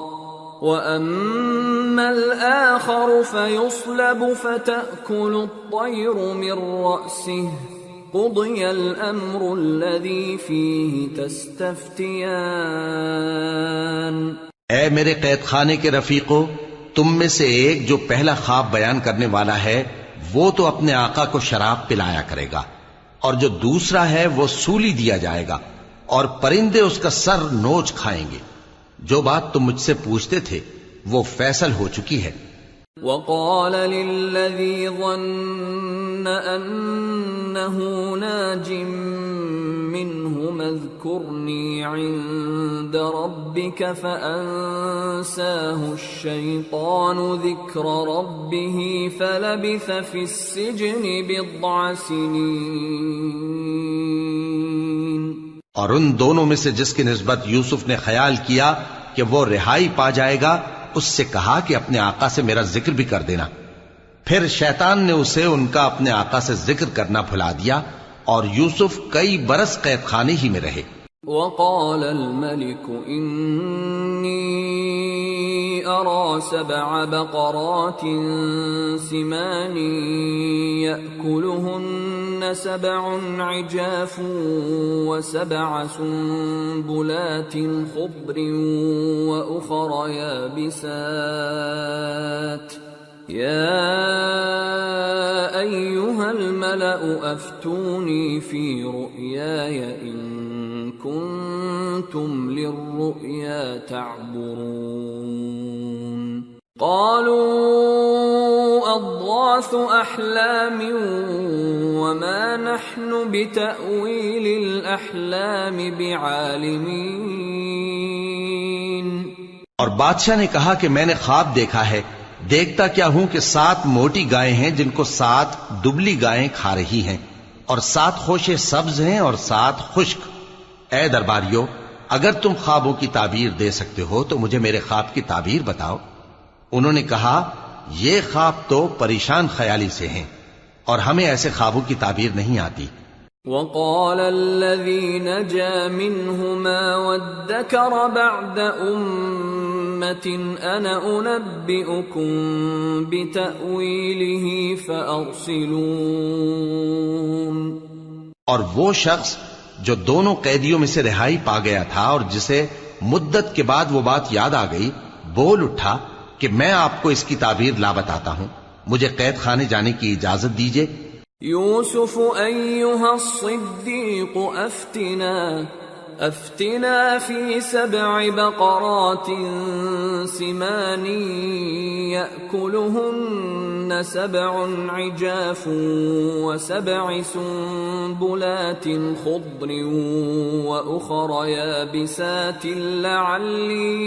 وأما الآخر فيصلب فتأكل الطير من رأسه۔ قضي الأمر الذي فيه تستفتيان
اے میرے قید خانے کے رفیقو، تم میں سے ایک جو پہلا خواب بیان کرنے والا ہے، وہ تو اپنے آقا کو شراب پلایا کرے گا، اور جو دوسرا ہے، وہ سولی دیا جائے گا، اور پرندے اس کا سر نوچ کھائیں گے۔ جو بات تم مجھ سے پوچھتے تھے، وہ فیصل ہو چکی ہے۔
وقال للذي ظن أنه ناج منه اذكرني عند ربك فأنساه الشيطان ذكر ربه فلبث في السجن بضع سنين.
اور ان دونوں میں سے جس کی نسبت یوسف نے خیال کیا کہ وہ رہائی پا جائے گا اس سے کہا کہ اپنے آقا سے میرا ذکر بھی کر دینا۔ پھر شیطان نے اسے ان کا اپنے آقا سے ذکر کرنا بھلا دیا اور یوسف کئی برس قید خانے ہی میں رہے۔
وقال الملك، إني أرى سبع بقرات سمان يأكلهن سبع عجاف وسبع سنبلات خضر وأخر يابسات. يا أيها الملأ، أفتوني في رؤياي إن كنتم للرؤيا تعبرون. قالوا أضغاث أحلام وما نحن بتأويل الأحلام بعالمين.
اور بادشاہ نے کہا کہ میں نے خواب دیکھا ہے، دیکھتا کیا ہوں کہ سات موٹی گائیں ہیں جن کو سات دبلی گائیں کھا رہی ہیں، اور سات خوشے سبز ہیں اور سات خشک۔ اے درباریو، اگر تم خوابوں کی تعبیر دے سکتے ہو تو مجھے میرے خواب کی تعبیر بتاؤ۔ انہوں نے کہا یہ خواب تو پریشان خیالی سے ہیں اور ہمیں ایسے خوابوں کی تعبیر نہیں آتی۔
وقال الذي نجا منهما وادكر بعد أمة أنا أنبئكم بتأويله فأرسلون.
اور وہ شخص جو دونوں قیدیوں میں سے رہائی پا گیا تھا اور جسے مدت کے بعد وہ بات یاد آ گئی بول اٹھا کہ میں آپ کو اس کی تعبیر لا بتاتا ہوں۔ مجھے قید خانے جانے کی اجازت دیجیے
يوسف الصدیق افتنا۔ أفتنا أفتنا في سبع بقرات سمان يأكلهن سبع عجاف وسبع سنبلات خضر وأخر يابسات لعلي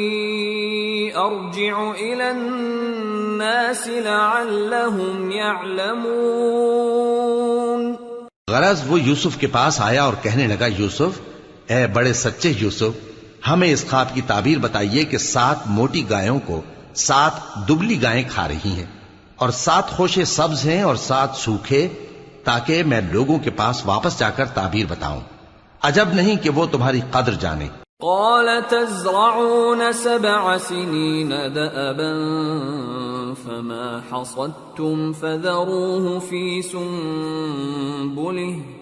أرجع إلى الناس لعلهم يعلمون.
غرض وہ یوسف کے پاس آیا اور کہنے لگا، یوسف اے بڑے سچے یوسف، ہمیں اس خواب کی تعبیر بتائیے کہ سات موٹی گایوں کو سات دبلی گائیں کھا رہی ہیں۔ اور سات خوشے سبز ہیں اور سات سوکھے، تاکہ میں لوگوں کے پاس واپس جا کر تعبیر بتاؤں۔ عجب نہیں کہ وہ تمہاری قدر جانے۔
قال تزرعون سبع سنين دأبا فما حصدتم فذروه في سنبله۔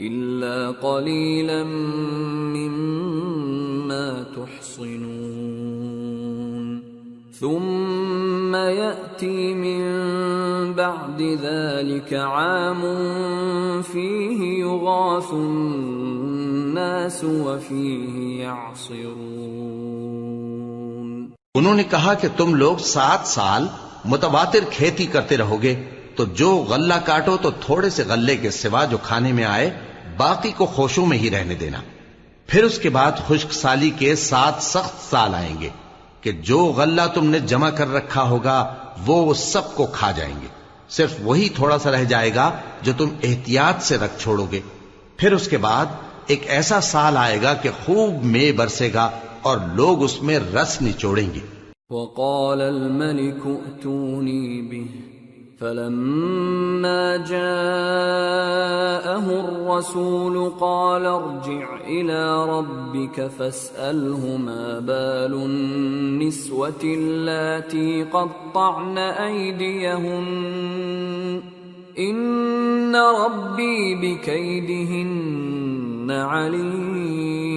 إلا قليلا مما تحصنون ثم يأتي من بعد ذلك عام فيه يغاث الناس وفيه يعصرون
انہوں نے کہا کہ تم لوگ سات سال متواتر کھیتی کرتے رہو گے تو جو غلہ کاٹو تو تھوڑے سے غلے کے سوا جو کھانے میں آئے باقی کو خوشوں میں ہی رہنے دینا۔ پھر اس کے بعد خشک سالی کے سات سخت سال آئیں گے کہ جو غلہ تم نے جمع کر رکھا ہوگا، وہ سب کو کھا جائیں گے۔ صرف وہی تھوڑا سا رہ جائے گا جو تم احتیاط سے رکھ چھوڑو گے۔ پھر اس کے بعد ایک ایسا سال آئے گا کہ خوب میں برسے گا اور لوگ اس میں رس نچوڑیں گے۔
وقال الملك به۔ فلما جاءه الرسول قال ارجع إلى ربك فاسأله ما بال النسوة اللاتي قطعن أيديهن. إن ربي بكيدهن عليم.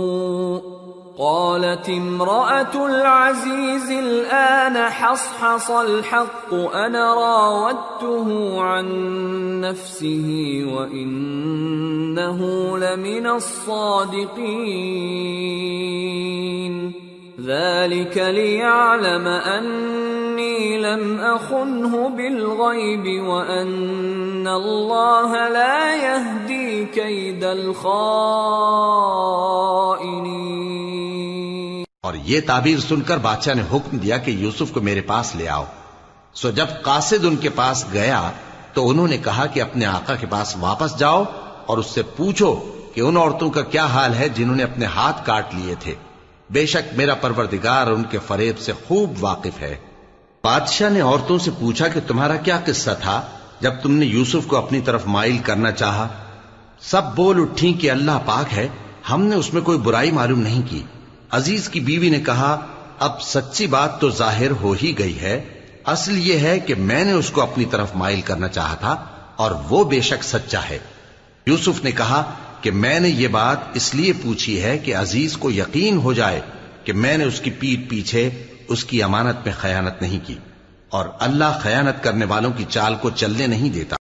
قالت امرأة العزيز الآن حصحص الحق أنا راودته عن نفسه وإنه لمن الصادقين. ذلك ليعلم أني لم أخنه بالغيب وأن الله لا يهدي كيد الخائنين
اور یہ تعبیر سن کر بادشاہ نے حکم دیا کہ یوسف کو میرے پاس لے آؤ۔ سو جب قاصد ان کے پاس گیا تو انہوں نے کہا کہ اپنے آقا کے پاس واپس جاؤ اور اس سے پوچھو کہ ان عورتوں کا کیا حال ہے جنہوں نے اپنے ہاتھ کاٹ لیے تھے۔ بے شک میرا پروردگار ان کے فریب سے خوب واقف ہے۔ بادشاہ نے عورتوں سے پوچھا کہ تمہارا کیا قصہ تھا جب تم نے یوسف کو اپنی طرف مائل کرنا چاہا؟ سب بول اٹھی کہ اللہ پاک ہے، ہم نے اس میں کوئی برائی معلوم نہیں کی۔ عزیز کی بیوی نے کہا، اب سچی بات تو ظاہر ہو ہی گئی ہے۔ اصل یہ ہے کہ میں نے اس کو اپنی طرف مائل کرنا چاہا تھا اور وہ بے شک سچا ہے۔ یوسف نے کہا کہ میں نے یہ بات اس لیے پوچھی ہے کہ عزیز کو یقین ہو جائے کہ میں نے اس کی پیٹ پیچھے اس کی امانت میں خیانت نہیں کی اور اللہ خیانت کرنے والوں کی چال کو چلنے نہیں دیتا۔